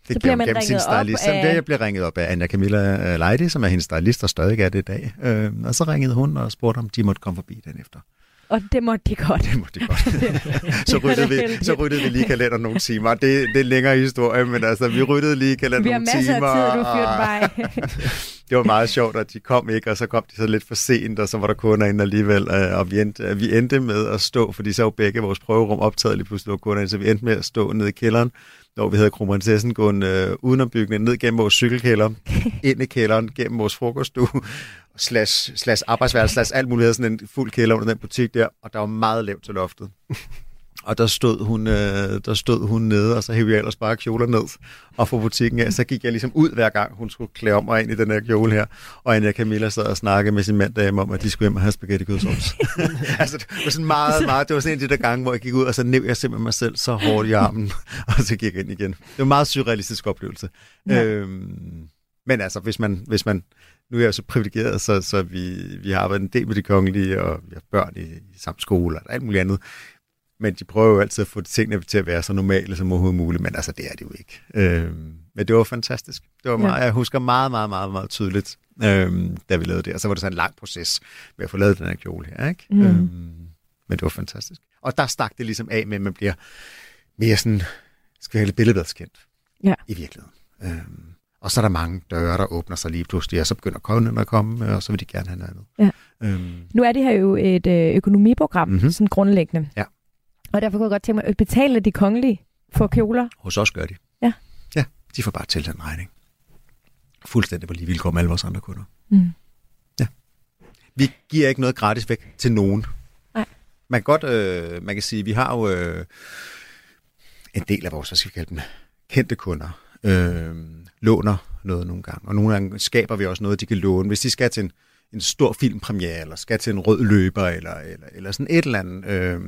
Det så bliver man gennem sin ringet op stylist. af- af... Jeg blev ringet op af Anja Camilla øh, Leide, som er hendes stylist og stadig er det i dag. Øh, og så ringede hun og spurgte, om de måtte komme forbi den efter. Og det måtte de godt. Det måtte de godt. så, ryddede vi, så ryddede vi lige kalender nogle timer. Det, det er en længere historie, men altså, vi ryddede lige kalender Vi har nogle masser timer. af tid, du fyrt og- mig. det var meget sjovt, at de kom ikke, og så kom de så lidt for sent, og så var der kunder inde alligevel, øh, og vi endte, vi endte med at stå, fordi så var begge vores prøverum optaget lige pludselig var kunder inde, så vi endte med at stå nede i kælderen, hvor vi havde kronprinsessen gående øh, bygningen, ned gennem vores cykelkælder, ind i kælderen, gennem vores frokoststue, slash, slash arbejdsværelse, slash alt muligt, sådan en fuld kælder under den butik der, og der var meget lavt til loftet. Og der stod hun, øh, der stod hun nede, og så hævde jeg ellers bare kjoler ned og fra butikken af. Så gik jeg ligesom ud hver gang, hun skulle klæde om mig ind i den her kjole her. Og Anja Camilla sad og snakkede med sin mand derhjemme om, at de skulle hjem og have spaghetti kødsovs. altså, det var sådan meget, meget, det var sådan en af de der gange, hvor jeg gik ud, og så næv jeg simpelthen mig selv så hårdt i armen, og så gik jeg ind igen. Det var en meget surrealistisk oplevelse. Ja. Øhm, men altså, hvis man, hvis man, nu er jeg jo så privilegeret, så, så vi, vi har arbejdet en del med de kongelige, og vi har børn i, i samme skole, og alt muligt andet. Men de prøver jo altid at få tingene til at være så normale som overhovedet muligt, men altså, det er det jo ikke. Øhm, men det var fantastisk. Det var meget, Ja. Jeg husker meget, meget, meget, meget tydeligt, øhm, da vi lavede det. Og så var det sådan en lang proces med at få lavet den her kjole her, ikke? Mm. Øhm, men det var fantastisk. Og der stak det ligesom af med, at man bliver mere sådan, skal vi have billedbladskendt Ja. i virkeligheden. Øhm, og så er der mange døre, der åbner sig lige pludselig, og så begynder kunderne at komme, og så vil de gerne have noget andet. Ja. Øhm, Nu er det her jo et øh, økonomiprogram, Mhm. mm-hmm. sådan grundlæggende. Ja. Og derfor kunne jeg godt tænke mig, at betale de kongelige for kjoler. hos os gør de. Ja. Ja, de får bare til den regning. Fuldstændig på lige vilkår med alle vores andre kunder. Mm. Vi giver ikke noget gratis væk til nogen. Nej. Man kan godt, øh, man kan sige, vi har jo øh, en del af vores, hvad skal vi kalde dem, kendte kunder, øh, låner noget nogle gange. Og nogle gange skaber vi også noget, de kan låne. Hvis de skal til en, en stor filmpremiere, eller skal til en rød løber, eller, eller, eller sådan et eller andet, øh,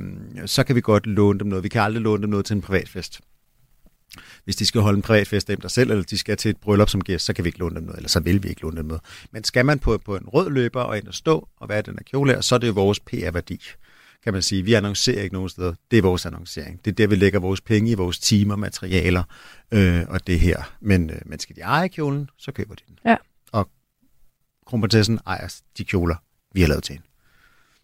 så kan vi godt låne dem noget. Vi kan aldrig låne dem noget til en privatfest. Hvis de skal holde en privatfest af der selv, eller de skal til et bryllup som gæst, så kan vi ikke låne dem noget, eller så vil vi ikke låne dem noget. Men skal man på, på en rød løber og ind og stå og være den her kjole så er det jo vores PR-værdi, kan man sige. Vi annoncerer ikke nogen steder. Det er vores annoncering. Det er der, vi lægger vores penge i, vores timer, materialer øh, og det her. Men, øh, men skal de eje kjolen, så køber de den. Ja. Kronprinsessen ejer de kjoler, vi har lavet til hende.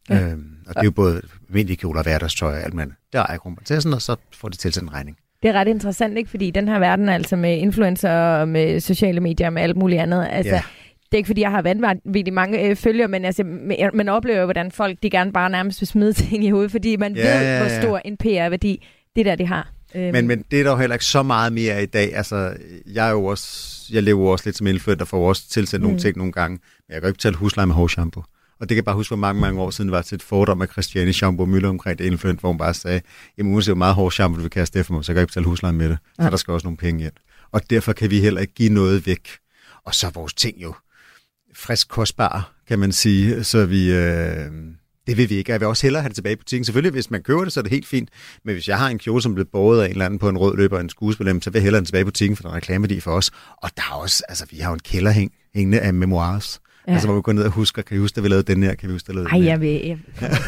Ja. Øhm, og det er jo både almindelige kjoler, hverdagstøj og alt muligt. Der ejer kronprinsessen, og så får de tilsendt en regning. Det er ret interessant, ikke? Fordi den her verden, altså med influencer og med sociale medier og med alt muligt andet, altså, Ja. det er ikke fordi, jeg har vanvittigt mange øh, følgere, men altså, man- oplever hvordan folk de gerne bare nærmest vil smide ting i hovedet, fordi man Ja, ved, ja, hvor ja. stor en PR-værdi det der, det har. Øhm, Men, men det er der jo heller ikke så meget mere i dag. Altså, jeg, er jo også, jeg lever også lidt som influencer, får også tilsendt mm. nogle ting nogle gange. Men jeg kan jo ikke betale husleje med hårshampoo. Og det kan jeg bare huske, hvor mange, mange år siden var til et fordom af Christiane Shampoo Møller omkring det influent, hvor hun bare sagde, jamen uanset hvor meget hård shampoo du vil kaste efter mig, så kan jeg ikke betale husleje med det. Så Ja. der skal også nogle penge ind. Og derfor kan vi heller ikke give noget væk. Og så er vores ting jo frisk kostbare, kan man sige, så vi... Øh, det vil vi ikke. Jeg vil også hellere have det tilbage i butikken. Selvfølgelig, hvis man køber det, så er det helt fint. Men hvis jeg har en kjole, som bliver båret af en eller anden på en rød løber og en skuespiller, så vil jeg hellere have den tilbage i butikken, for der er reklameværdi for os. Og der er også, altså vi har jo en kælderhæng hængende af memoirs. Ja. Altså, hvor vi går ned og husker, kan vi huske, at vi lavede den her, kan vi huske, at vi lavede Ej, den her? jeg vil, jeg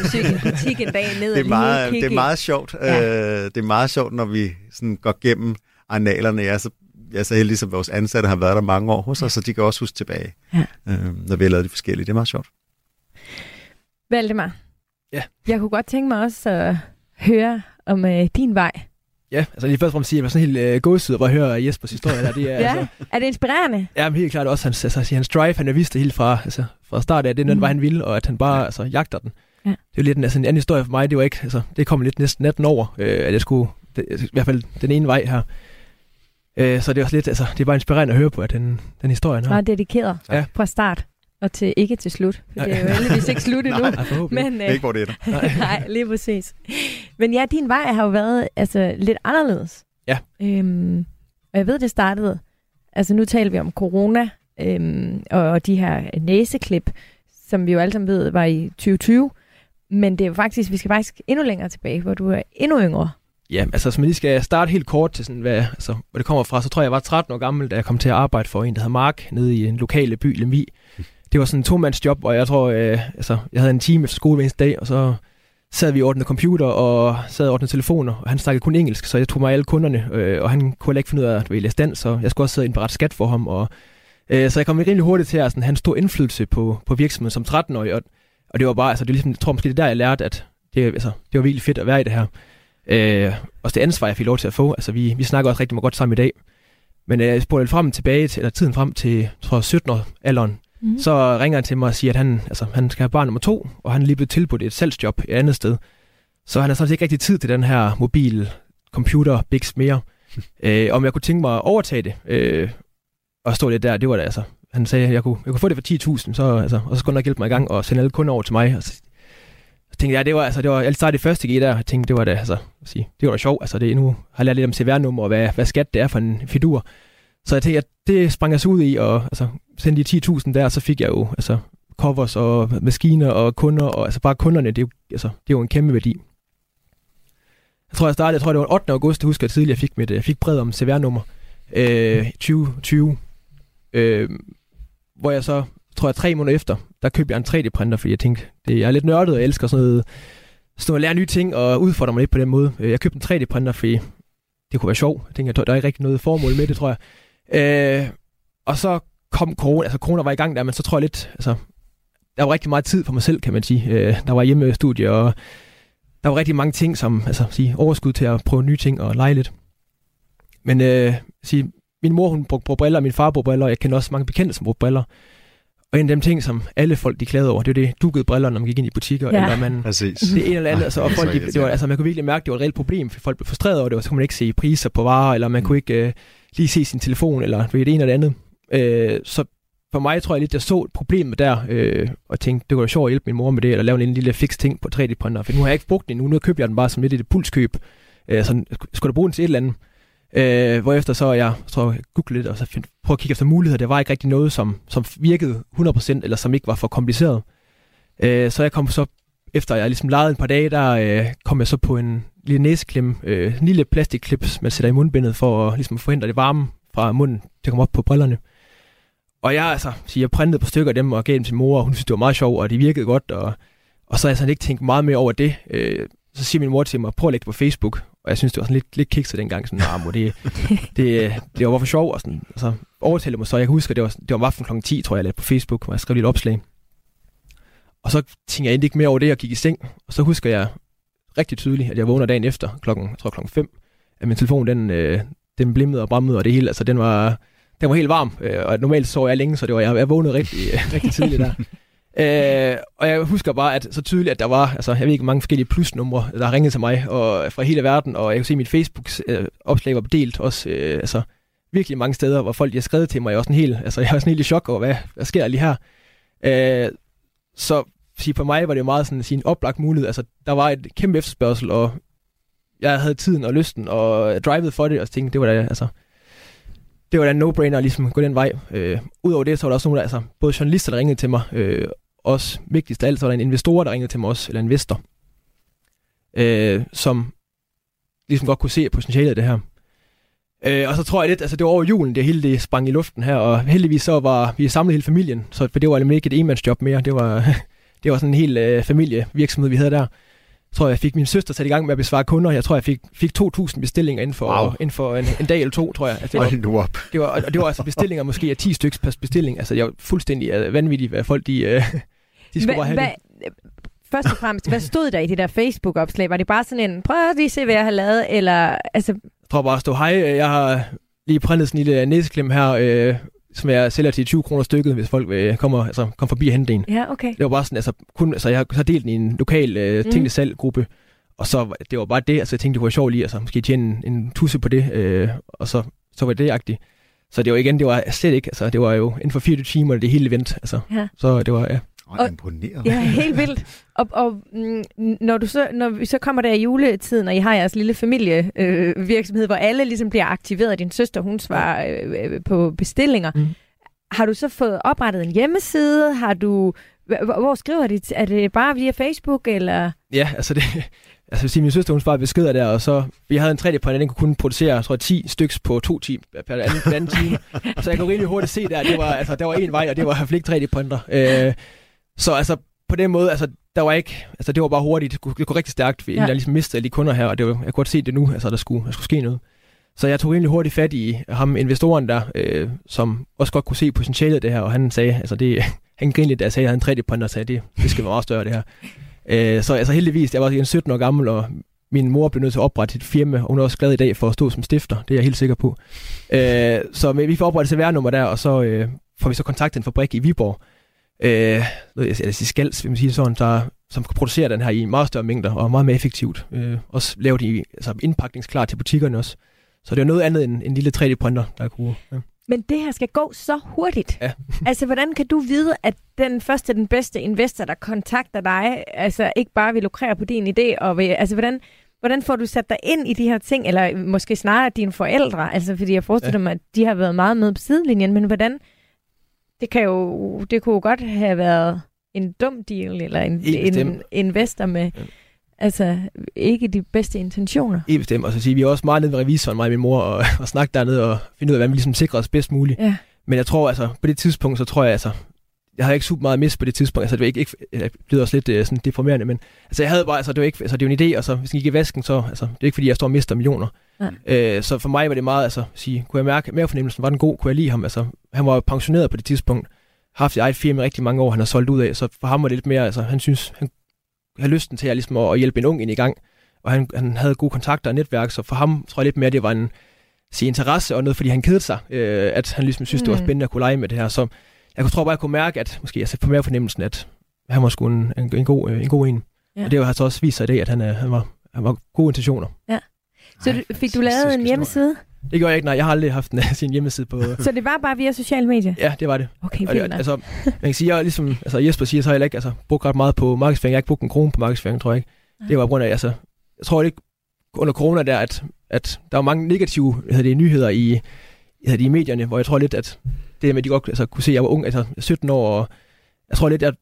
besøge en butik en dag ned det er meget, Det er meget sjovt. Ja. Øh, det er meget sjovt, når vi sådan går gennem analerne. Jeg er så, jeg er så heldig, som vores ansatte har været der mange år hos os, så de kan også huske tilbage, ja. øh, når vi har lavet de forskellige. Det er meget sjovt. Valdemar, Ja. Jeg kunne godt tænke mig også at høre om øh, din vej. Ja, altså lige først og fremmest sige, at jeg var sådan helt øh, gåsyd at høre Jespers historie. Der. Det er, ja, altså, er det inspirerende? Ja, men helt klart også hans, altså, hans drive, han har vist det helt fra, altså, fra start af, det er den mm. vej, han ville, og at han bare ja. altså, jagter den. Ja. Det er lidt en, altså, en anden historie for mig, det var ikke, altså, det kom lidt næsten natten over, øh, at jeg skulle, det, i hvert fald den ene vej her. Øh, så det er også lidt, altså, det er bare inspirerende at høre på, at den, den historie han har. Og dedikeret ja. fra start og til ikke til slut. For det er jo heldigvis ikke slut endnu. nej, men, øh, ikke hvor det er nej. nej, lige præcis. Men ja, din vej har jo været altså, lidt anderledes. Ja. Øhm, og jeg ved, det startede, altså nu taler vi om corona, øhm, og, og de her næseklip, som vi jo alle sammen ved var i 2020. Men det er jo faktisk, vi skal faktisk endnu længere tilbage, hvor du er endnu yngre. Ja, altså hvis man lige skal starte helt kort til sådan, hvad, altså, hvor det kommer fra, så tror jeg, jeg var 13 år gammel, da jeg kom til at arbejde for en, der hedder Mark, nede i en lokale by, Lemvi det var sådan en to-mands job, og jeg tror, øh, altså, jeg havde en time efter skole hver eneste dag, og så sad vi og ordnede computer og sad og ordnede telefoner, og han snakkede kun engelsk, så jeg tog mig alle kunderne, øh, og han kunne ikke finde ud af at læse dansk, så jeg skulle også sidde og indberette skat for ham, og øh, så jeg kom rimelig hurtigt til at sådan, han stor indflydelse på, på virksomheden som 13-årig, og, og det var bare, altså det er ligesom, jeg tror måske det er der, jeg lærte, at det, altså, det var virkelig fedt at være i det her. Øh, og det ansvar, jeg fik lov til at få, altså vi, vi snakker også rigtig meget godt sammen i dag, men øh, jeg spurgte frem tilbage til, eller tiden frem til, tror jeg, 17 år alderen, Mm. Så ringer han til mig og siger, at han, altså, han skal have barn nummer to, og han er lige blevet tilbudt et salgsjob et andet sted. Så han har sådan set ikke rigtig tid til den her mobil computer bigs mere. øh, om jeg kunne tænke mig at overtage det, øh, og stå lidt der, det var det altså. Han sagde, at jeg kunne, jeg kunne få det for 10.000, så, altså, og så skulle han nok hjælpe mig i gang og sende alle kunder over til mig. Og så, så tænkte jeg, det var, altså, det var, jeg startede det første G der, jeg tænkte, det var da, altså, sige, det var da sjovt, altså, det, nu har jeg lært lidt om CVR-nummer, og hvad, hvad skat det er for en fidur. Så jeg tænkte, at det sprang jeg så ud i, og altså, sendte de 10.000 der, så fik jeg jo altså, covers og maskiner og kunder, og altså bare kunderne, det er jo, altså, det er jo en kæmpe værdi. Jeg tror, jeg startede, jeg tror, det var 8. august, jeg husker jeg tidligere, jeg fik, mit, øh, jeg fik brevet om CVR-nummer øh, 2020, øh, hvor jeg så, tror jeg, tre måneder efter, der købte jeg en 3D-printer, fordi jeg tænkte, det, jeg er lidt nørdet, og jeg elsker sådan noget, sådan noget at lære nye ting og udfordre mig lidt på den måde. Øh, jeg købte en 3D-printer, fordi det kunne være sjovt. Jeg tænkte, der er ikke rigtig noget formål med det, tror jeg. Øh, og så kom corona, altså corona var i gang der, men så tror jeg lidt, altså, der var rigtig meget tid for mig selv, kan man sige. Øh, der var hjemmestudie, og der var rigtig mange ting, som, altså, sige, overskud til at prøve nye ting og lege lidt. Men øh, sige, min mor, hun brugte briller, min far brugte briller, og jeg kender også mange bekendte, som brugte briller. Og en af dem ting, som alle folk de klagede over, det var det dukkede briller, når man gik ind i butikker. Ja. Eller man, Præcis. Det ene eller andet. Altså, og folk, de, det var, altså, man kunne virkelig mærke, at det var et reelt problem, for folk blev frustreret over det, og så kunne man ikke se priser på varer, eller man mm. kunne ikke øh, lige se sin telefon, eller det ene eller det andet. Øh, så for mig tror jeg lidt, jeg så et problem der, øh, og tænkte, det kunne være sjovt at hjælpe min mor med det, eller lave en lille fix ting på 3D-printer, for nu har jeg ikke brugt den endnu, nu køber jeg den bare som lidt et pulskøb, øh, så skulle der bruge den til et eller andet. Øh, hvorefter så jeg, tror jeg googlede lidt, og så find, prøvede at kigge efter muligheder. Der var ikke rigtig noget, som, som virkede 100%, eller som ikke var for kompliceret. Øh, så jeg kom så, efter jeg ligesom legede en par dage, der øh, kom jeg så på en lille næseklem, øh, en lille plastikklips, man sætter i mundbindet for at ligesom forhindre det varme fra munden til at komme op på brillerne. Og jeg, altså, så jeg printede på stykker af dem og gav dem til mor, og hun synes, det var meget sjovt, og det virkede godt. Og, og så har jeg sådan ikke tænkt meget mere over det. Øh, så siger min mor til mig, prøv at lægge det på Facebook. Og jeg synes, det var sådan lidt, lidt kikset dengang. Sådan, nah, mor, det, det, det var for sjov. Og, sådan, og så overtalte mig så, jeg kan huske, at det var, det var om aftenen kl. 10, tror jeg, jeg lagde på Facebook, hvor jeg skrev lidt opslag. Og så tænkte jeg endelig ikke mere over det, og gik i seng. Og så husker jeg rigtig tydeligt, at jeg vågner dagen efter, klokken, jeg tror klokken 5, at min telefon, den, øh, den blimmede og brammede, og det hele, altså den var, den var helt varm, øh, og normalt så jeg længe, så det var, jeg, jeg vågnede rigtig, rigtig tidligt der. Øh, og jeg husker bare, at så tydeligt, at der var, altså jeg ved ikke, mange forskellige plusnumre, der ringede til mig og fra hele verden, og jeg kunne se, at mit Facebook-opslag var delt også, øh, altså virkelig mange steder, hvor folk har skrevet til mig, jeg var sådan helt, altså jeg var sådan helt i chok over, hvad, hvad sker der lige her? Øh, så sige, for mig var det meget sådan en oplagt mulighed, altså der var et kæmpe efterspørgsel, og jeg havde tiden og lysten, og drivet for det, og tænkte, det var da, altså, det var da en no-brainer at ligesom gå den vej. Øh, Udover det, så var der også nogle, altså, både journalister, der ringede til mig, øh, også vigtigst af alt, så var der en investor, der ringede til mig også, eller en investor, øh, som ligesom godt kunne se potentialet af det her. Øh, og så tror jeg lidt, altså det var over julen, det hele det sprang i luften her, og heldigvis så var vi samlet hele familien, så, for det var nemlig ikke et enmandsjob mere, det var, det var sådan en hel øh, familievirksomhed, vi havde der. Jeg tror, jeg fik min søster sat i gang med at besvare kunder. Jeg tror, jeg fik, fik 2.000 bestillinger inden for, wow. inden for en, en dag eller to, tror jeg. Altså, det, var, op. Det var, og det var altså bestillinger måske af 10 stykker per bestilling. Altså, jeg var fuldstændig uh, vanvittig, hvad folk de, uh, de skulle hva, bare have hva, det. Først og fremmest, hvad stod der i det der Facebook-opslag? Var det bare sådan en, prøv at lige se, hvad jeg har lavet, eller... Altså... Jeg tror bare, at stå, hej, jeg har lige printet sådan en lille næseklem her, øh, som jeg sælger til 20 kroner stykket, hvis folk øh, kommer, altså, kommer forbi og henter en. Ja, okay. Det var bare sådan, altså, kun, altså jeg har delt den i en lokal øh, mm. tingene salggruppe, og så det var bare det, altså jeg tænkte, det var sjovt lige, altså måske tjene en, en tusse på det, øh, og så, så var det agtigt. Så det var igen, det var slet ikke, altså det var jo inden for 24 timer, det hele event, altså. Ja. Så det var, ja. Og, imponeret. Ja, helt vildt. Og, og mm, når, du så, når vi så kommer der i juletiden, og I har jeres lille familievirksomhed, øh, hvor alle ligesom bliver aktiveret, din søster, hun svarer øh, øh, på bestillinger, mm. har du så fået oprettet en hjemmeside? Har du hvor skriver de? Er det bare via Facebook, eller? Ja, altså det... Altså, sige, min søster, hun svarede beskeder der, og så... Vi havde en 3D-printer, den kunne kun producere, tror jeg, 10 stykker på to timer, per anden, anden time. så jeg kunne rimelig hurtigt se der, det var, altså, der var en vej, og det var fald ikke 3D-printer. Øh, så altså, på den måde, altså, der var ikke... Altså, det var bare hurtigt. Det kunne, det kunne rigtig stærkt, ja. jeg ligesom mistede alle de kunder her, og det var, jeg kunne godt se det nu, altså, der skulle, der skulle ske noget. Så jeg tog rimelig hurtigt fat i ham, investoren der, øh, som også godt kunne se potentialet af det her, og han sagde, altså det, han grinede lidt, da jeg sagde, at jeg havde en 3D-printer, og sagde, det, det skal være meget større det her. Øh, så altså heldigvis, jeg var en 17 år gammel, og min mor blev nødt til at oprette et firma, og hun er også glad i dag for at stå som stifter, det er jeg helt sikker på. Øh, så vi får oprettet CVR-nummer der, og så øh, får vi så kontakt en fabrik i Viborg, øh, eller Skals, vil man sige sådan, der, som kan producere den her i meget større mængder, og meget mere effektivt. Øh, også lave de altså indpakningsklar til butikkerne også. Så det er noget andet end en lille 3D-printer, der kunne... Ja. Men det her skal gå så hurtigt. Ja. altså, hvordan kan du vide, at den første, den bedste investor, der kontakter dig, altså ikke bare vil lukrere på din idé, og vil, altså, hvordan, hvordan får du sat dig ind i de her ting, eller måske snarere dine forældre, altså, fordi jeg forestiller ja. mig, at de har været meget med på sidelinjen, men hvordan, det kan jo, det kunne jo godt have været en dum deal, eller en, en investor med, ja altså ikke de bedste intentioner. I bestemt, og så sige, vi er også meget nede ved revisoren, mig og min mor, og, og snakke dernede og finde ud af, hvordan vi ligesom sikrer os bedst muligt. Ja. Men jeg tror altså, på det tidspunkt, så tror jeg altså, jeg havde ikke super meget mist på det tidspunkt, altså det var ikke, ikke det blev også lidt uh, sådan deformerende, men altså jeg havde bare, altså det var ikke, altså det var en idé, og så hvis den gik i vasken, så, altså det er ikke fordi, jeg står og mister millioner. Ja. Uh, så for mig var det meget, altså sige, kunne jeg mærke, mere fornemmelsen, var den god, kunne jeg lide ham, altså han var pensioneret på det tidspunkt, haft eget firma rigtig mange år, han har solgt ud af, så for ham var det lidt mere, altså han synes, han have lysten til at, ligesom, at, hjælpe en ung ind i gang. Og han, han havde gode kontakter og netværk, så for ham tror jeg lidt mere, det var en sige, interesse og noget, fordi han kedede sig, øh, at han ligesom synes, mm. det var mm. spændende at kunne lege med det her. Så jeg tror bare, jeg kunne mærke, at måske jeg på mere fornemmelsen, at han var sgu en, en, en, god, øh, en god en. Ja. Og det har så også vist sig i dag, at han, øh, han, var, han var gode intentioner. Ja. Så Ej, fik du lavet en hjemmeside? Det gjorde jeg ikke, nej. Jeg har aldrig haft en, sin hjemmeside på... så det var bare via sociale medier? Ja, det var det. Okay, fint Altså, man kan sige, jeg ligesom, altså Jesper siger, så har jeg ikke altså, brugt ret meget på markedsføring. Jeg har ikke brugt en krone på markedsføring, tror jeg ikke. Nej. Det var på grund af, altså, jeg tror ikke under corona der, at, at der var mange negative hedder det, nyheder i, hedder det, i medierne, hvor jeg tror lidt, at det med, at de godt altså, kunne se, at jeg var ung, altså 17 år, og jeg tror lidt, jeg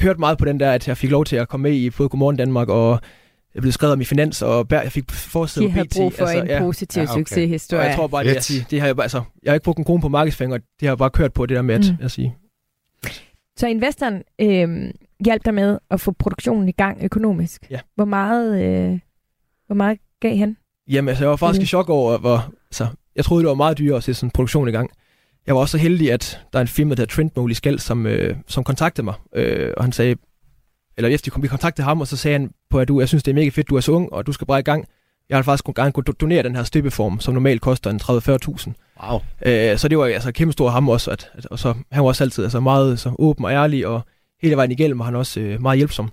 kørte meget på den der, at jeg fik lov til at komme med i både Godmorgen Danmark og jeg blev skrevet om i finans, og jeg fik forsiden BT. De har brug for altså, en ja. positiv ja, okay. succeshistorie. Og jeg tror bare, det, at sige, det har jeg, altså, jeg har ikke brugt en krone på markedsføring, og det har jeg bare kørt på det der med at, mm. at sige. Så investoren øh, hjalp dig med at få produktionen i gang økonomisk. Ja. Hvor meget, øh, hvor meget gav han? Jamen, altså, jeg var faktisk mm. i chok over, hvor, altså, jeg troede, det var meget dyrere at sætte sådan en produktion i gang. Jeg var også så heldig, at der er en firma, der hedder Trendmole i Skal, som, øh, som kontaktede mig, øh, og han sagde, eller efter de kom i kontakt til ham, og så sagde han på, at du, jeg synes, det er mega fedt, du er så ung, og du skal bare i gang. Jeg har faktisk gerne kunne donere den her støbeform, som normalt koster en 30-40.000. Wow. Øh, så det var altså kæmpe stor ham også, at, at, og så, han var også altid altså meget så åben og ærlig, og hele vejen igennem var han også øh, meget hjælpsom.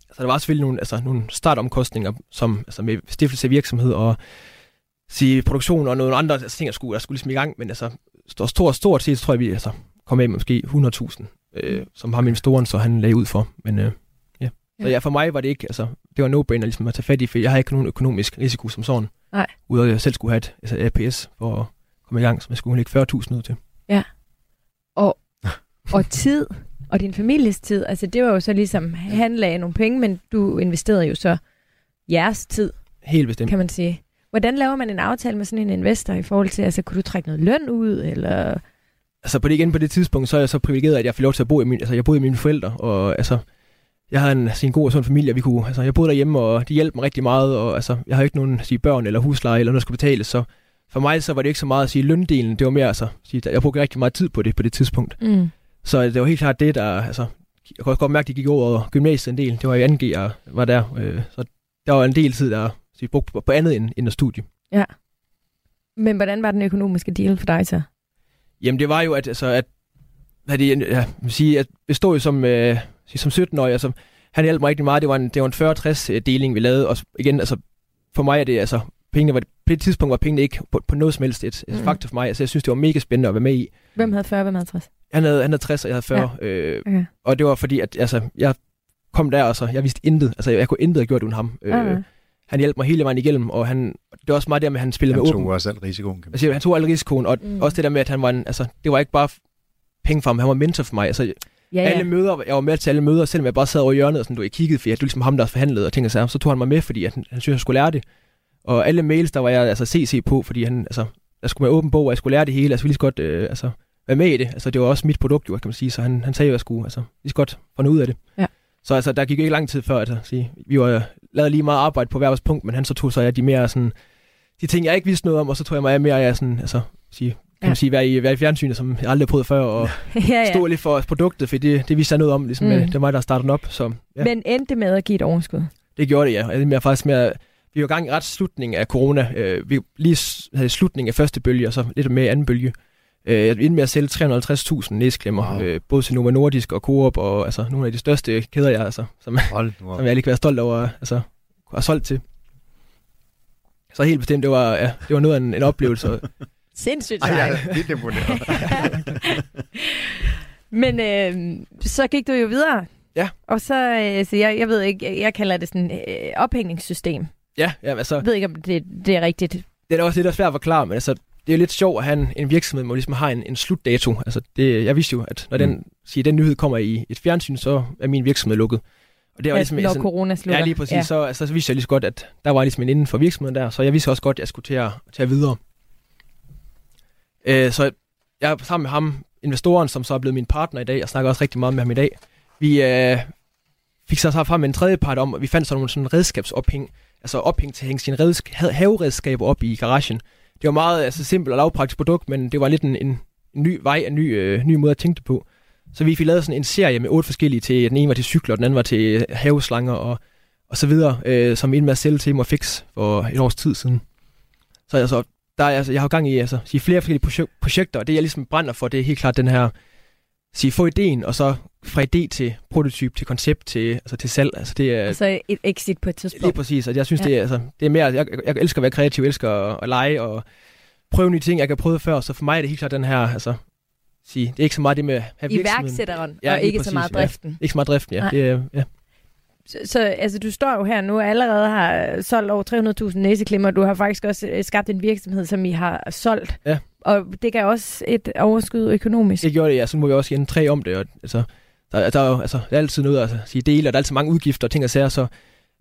Så der var selvfølgelig nogle, altså, nogle startomkostninger, som altså, med stiftelse af virksomhed og sige, produktion og nogle andre altså, ting, der skulle, der skulle ligesom i gang, men altså, stort, stort set tror jeg, vi altså, kom af med måske 100.000 øh, som ham investoren så han lagde ud for. Men øh, ja. Så ja, for mig var det ikke, altså, det var no-brainer ligesom at tage fat i, for jeg har ikke nogen økonomisk risiko som sådan. Nej. Udover at jeg selv skulle have et altså APS for komme i gang, så man skulle lægge 40.000 ud til. Ja. Og, og tid, og din families tid, altså det var jo så ligesom, han lagde nogle penge, men du investerede jo så jeres tid. Helt bestemt. Kan man sige. Hvordan laver man en aftale med sådan en investor i forhold til, altså kunne du trække noget løn ud, eller... Altså på det, igen på det tidspunkt, så er jeg så privilegeret, at jeg får lov til at bo i min, altså jeg boede i mine forældre, og altså, jeg havde en, altså, en god og sund familie, vi kunne, altså jeg boede derhjemme, og de hjalp mig rigtig meget, og altså, jeg havde ikke nogen sige, børn eller husleje eller noget, der skulle betales, så for mig så var det ikke så meget at sige løndelen, det var mere altså, sige, jeg brugte rigtig meget tid på det på det tidspunkt. Mm. Så det var helt klart det, der, altså, jeg kunne også godt mærke, at de gik over gymnasiet en del, det var i 2G, jeg var der, øh, så der var en del tid, der sige, brugt på, på andet end, end at studie. Ja. Men hvordan var den økonomiske deal for dig så? Jamen det var jo, at, altså, at hvad det, ja, sige, at vi stod jo som, øh, som 17-årig, altså, han hjalp mig rigtig meget. Det var en, det var en 40-60 øh, deling, vi lavede. Og igen, altså, for mig er det, altså, pengene var, på det tidspunkt var pengene ikke på, på noget som helst et, et mm. faktor for mig. Altså, jeg synes, det var mega spændende at være med i. Hvem havde 40, hvem havde 60? Han havde, han havde 60, og jeg havde 40. Ja. Øh, okay. Og det var fordi, at altså, jeg kom der, og så jeg vidste intet. Altså, jeg, jeg kunne intet have gjort uden ham. Øh, okay han hjalp mig hele vejen igennem, og han, det var også meget der med, at han spillede han med åben. Han tog også al risikoen. Kan man sige. Han tog al risikoen, og mm. også det der med, at han var en, altså, det var ikke bare penge for ham, han var mentor for mig. Altså, ja, ja. alle møder, jeg var med til alle møder, selvom jeg bare sad over i hjørnet, og sådan, du, jeg kiggede, fordi det var ligesom ham, der forhandlede og tænkte sig, så tog han mig med, fordi at han, han synes, jeg skulle lære det. Og alle mails, der var jeg altså CC på, fordi han, altså, jeg skulle med åben bog, og jeg skulle lære det hele, altså, lige så godt, øh, altså, være med i det. Altså, det var også mit produkt, jo, kan man sige, så han, han sagde, at jeg skulle, altså, lige så godt få noget ud af det. Ja. Så altså, der gik ikke lang tid før, at sige, vi var lavet lige meget arbejde på hver vores punkt, men han så tog sig af de mere sådan, de ting, jeg ikke vidste noget om, og så tror jeg mig mere af sådan, altså, sige, kan ja. man sige, være i, være i fjernsynet, som jeg aldrig har prøvet før, og ja, ja. stå lidt for produktet, for det, det vidste jeg noget om, ligesom, mm. det var mig, der startede op. Så, ja. Men endte med at give et overskud? Det gjorde det, ja. Jeg er faktisk med, vi var i gang i ret slutningen af corona. Øh, vi lige havde slutningen af første bølge, og så lidt mere anden bølge. Øh, jeg endte med at sælge 350.000 næsklemmer, wow. øh, både til Nova Nordisk og Coop, og altså, nogle af de største kæder, jeg, altså, som, Hold, wow. som jeg lige kan være stolt over altså, at have solgt til. Så helt bestemt, det var, ja, det var noget af en, en oplevelse. Sindssygt Ej, jeg er lidt imponeret. Men øh, så gik du jo videre. Ja. Og så, øh, så jeg, jeg ved ikke, jeg kalder det sådan øh, ophængningssystem. Ja, ja, altså... Jeg ved ikke, om det, det er rigtigt. Det er også lidt svært at forklare, men altså, det er lidt sjovt at have en, en virksomhed, hvor ligesom har en, en slutdato. Altså det, jeg vidste jo, at når mm. den, siger, den nyhed kommer i et fjernsyn, så er min virksomhed lukket. Og det var ligesom, når altså, corona slutter. Ja, lige præcis. Ja. Så, altså, så vidste jeg lige så godt, at der var ligesom en inden for virksomheden der, så jeg vidste også godt, at jeg skulle til at tage videre. Øh, så jeg er sammen med ham, investoren, som så er blevet min partner i dag, og snakker også rigtig meget med ham i dag. Vi øh, fik så frem med en tredje part om, at vi fandt sådan nogle sådan redskabsophæng, altså ophæng til at hænge sine redsk- haveredskaber op i garagen det var meget altså, simpelt og lavpraktisk produkt, men det var lidt en, en, ny vej, en ny, øh, ny måde at tænke det på. Så vi fik lavet sådan en serie med otte forskellige til, den ene var til cykler, den anden var til øh, haveslanger og, og så videre, øh, som en med at sælge til Fix for et års tid siden. Så altså, der er, altså, jeg har gang i altså, sige, flere forskellige projekter, og det jeg ligesom brænder for, det er helt klart den her, sige, få ideen, og så fra idé til prototyp, til koncept, til, altså til salg. Altså det er, altså et exit på et tidspunkt. Lige præcis, og jeg synes, ja. det, er, altså, det er mere, jeg, jeg elsker at være kreativ, jeg elsker at, at lege og prøve nye ting, jeg kan prøve før, så for mig er det helt klart den her, altså, sige, det er ikke så meget det med at have Iværksætteren, ja, og ikke præcis, så meget driften. Ja, ikke så meget driften, ja. Det, ja. Så, så altså, du står jo her nu og allerede har solgt over 300.000 næseklimmer. Du har faktisk også øh, skabt en virksomhed, som I har solgt. Ja. Og det gav også et overskud økonomisk. Det gjorde det, ja. Så må vi også igen tre om det. Og, altså, der, der, er jo altså, der er altid noget at altså, sige dele, og der er altid mange udgifter og ting og sager. Så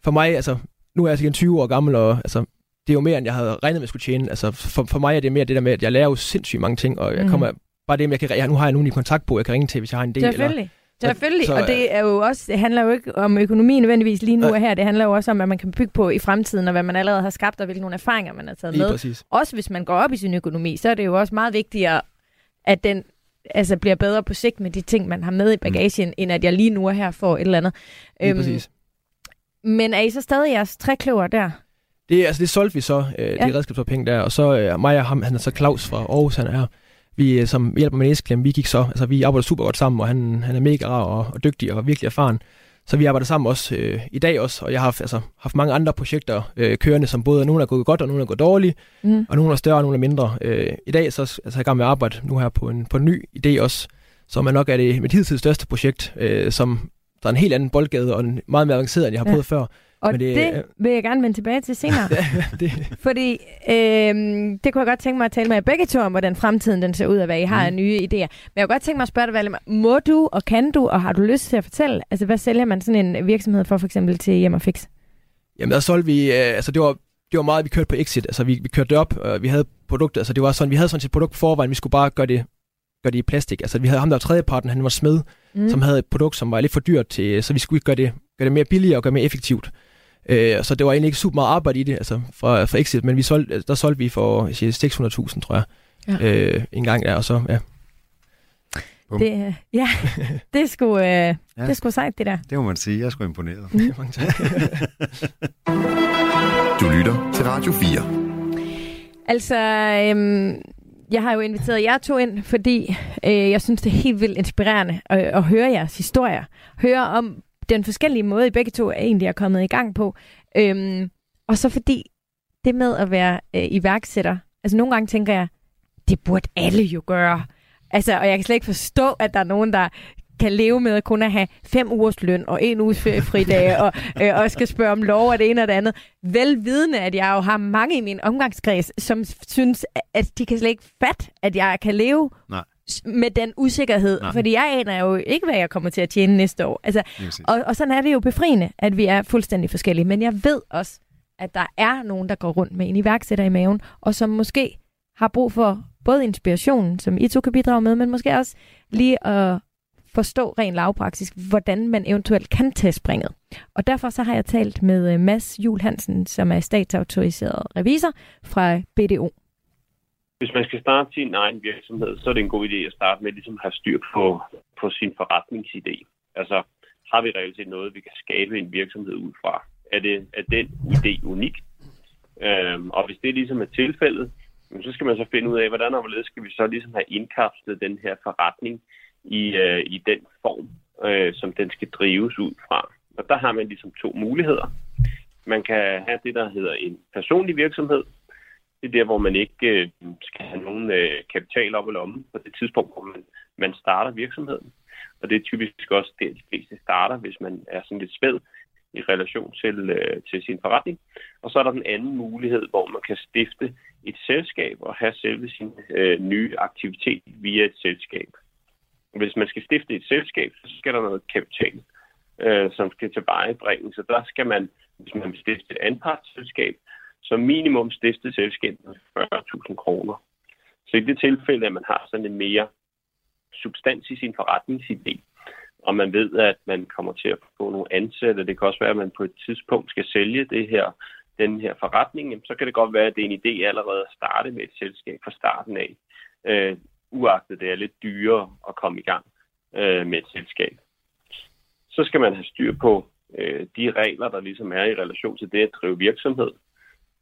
for mig, altså, nu er jeg altså igen 20 år gammel, og altså, det er jo mere, end jeg havde regnet med at skulle tjene. Altså, for, for mig er det mere det der med, at jeg lærer jo sindssygt mange ting, og jeg mm. kommer, bare det, med, jeg kan, ja, nu har jeg nogen i kontakt på, jeg kan ringe til, hvis jeg har en del. Selvfølgelig. Eller, Selvfølgelig, så, og det er jo også, det handler jo ikke om økonomi nødvendigvis lige nu og her, det handler jo også om, hvad man kan bygge på i fremtiden, og hvad man allerede har skabt, og hvilke nogle erfaringer, man har taget lige med. Præcis. Også hvis man går op i sin økonomi, så er det jo også meget vigtigere, at den altså bliver bedre på sigt med de ting, man har med i mm. bagagen, mm. end at jeg lige nu er her for et eller andet. Lige øhm, præcis. Men er I så stadig jeres trækløver der? Det, altså, det solgte vi så, øh, ja. det redskabsopæng der, og så øh, mig og ham, han er så Claus fra Aarhus, han er vi, øh, som hjælper med næsklem, vi gik så, altså vi arbejder super godt sammen, og han, han er mega rar og, og dygtig og virkelig erfaren. Så vi arbejder sammen også øh, i dag også, og jeg har altså, haft mange andre projekter øh, kørende, som både nogle er gået godt, og nogle er gået dårligt, mm. og nogle er større, og nogle er mindre. Øh, I dag så altså, jeg er i gang med at arbejde nu her på en, på en ny idé også, som er nok er det mit hidtil største projekt, øh, som der er en helt anden boldgade, og en meget mere avanceret, end jeg har ja. prøvet før. Og Men det, det vil jeg gerne vende tilbage til senere. det. Fordi øh, det kunne jeg godt tænke mig at tale med jer begge to om, hvordan fremtiden den ser ud, og hvad I har mm. af nye idéer. Men jeg kunne godt tænke mig at spørge dig, Valdemar, må du og kan du, og har du lyst til at fortælle, altså hvad sælger man sådan en virksomhed for, for eksempel til Hjem og Fix? Jamen der solgte vi, øh, altså det var, det var meget, vi kørte på exit, altså vi, vi kørte det op, og vi havde produkter, altså det var sådan, vi havde sådan et produkt forvejen, vi skulle bare gøre det, gøre det i plastik. Altså vi havde ham der tredjeparten, han var smed, mm. som havde et produkt, som var lidt for dyrt til, så vi skulle gøre det, gøre det mere billigere og gøre mere effektivt. Øh, så det var egentlig ikke super meget arbejde i det, altså fra, fra Exit, men vi solgte, der solgte vi for 600.000, tror jeg, ja. øh, en gang der, og så, ja. Det, ja, det er sgu, øh, ja. det er sgu sejt, det der. Det må man sige. Jeg er sgu imponeret. Mm. du lytter til Radio 4. Altså, øhm, jeg har jo inviteret jer to ind, fordi øh, jeg synes, det er helt vildt inspirerende at, at høre jeres historier. Høre om den forskellige måde, I begge to er egentlig er kommet i gang på. Øhm, og så fordi det med at være øh, iværksætter, altså nogle gange tænker jeg, det burde alle jo gøre. Altså, og jeg kan slet ikke forstå, at der er nogen, der kan leve med at kun at have fem ugers løn og en uges fridag, og, øh, også skal spørge om lov og det ene og det andet. Velvidende, at jeg jo har mange i min omgangskreds, som synes, at de kan slet ikke fat, at jeg kan leve Nej med den usikkerhed, Nej. fordi jeg aner jo ikke, hvad jeg kommer til at tjene næste år. Altså, og, og sådan er det jo befriende, at vi er fuldstændig forskellige. Men jeg ved også, at der er nogen, der går rundt med en iværksætter i maven, og som måske har brug for både inspiration, som I to kan bidrage med, men måske også lige at forstå rent lavpraktisk, hvordan man eventuelt kan tage springet. Og derfor så har jeg talt med øh, Mads Jul Hansen, som er statsautoriseret revisor fra BDO. Hvis man skal starte sin egen virksomhed, så er det en god idé at starte med ligesom at have styr på, på sin forretningsidé. Altså, har vi reelt set noget, vi kan skabe en virksomhed ud fra? Er, det, er den idé unik? Øhm, og hvis det ligesom er tilfældet, så skal man så finde ud af, hvordan og hvorledes skal vi så ligesom have indkapslet den her forretning i, øh, i den form, øh, som den skal drives ud fra. Og der har man ligesom to muligheder. Man kan have det, der hedder en personlig virksomhed, det er der, hvor man ikke øh, skal have nogen øh, kapital op i lommen på det tidspunkt, hvor man, man starter virksomheden. Og det er typisk også der, de fleste starter, hvis man er sådan lidt spæd i relation til, øh, til sin forretning. Og så er der den anden mulighed, hvor man kan stifte et selskab og have selve sin øh, nye aktivitet via et selskab. Hvis man skal stifte et selskab, så skal der noget kapital, øh, som skal tilvejebringes. Så der skal man, hvis man vil stifte et anpartsselskab, som minimum stifte selskab 40.000 kroner. Så i det tilfælde, at man har sådan en mere substans i sin forretningsidé, og man ved, at man kommer til at få nogle ansatte, det kan også være, at man på et tidspunkt skal sælge det her, den her forretning, så kan det godt være, at det er en idé allerede at starte med et selskab fra starten af, øh, uagtet det er lidt dyrere at komme i gang øh, med et selskab. Så skal man have styr på øh, de regler, der ligesom er i relation til det at drive virksomhed.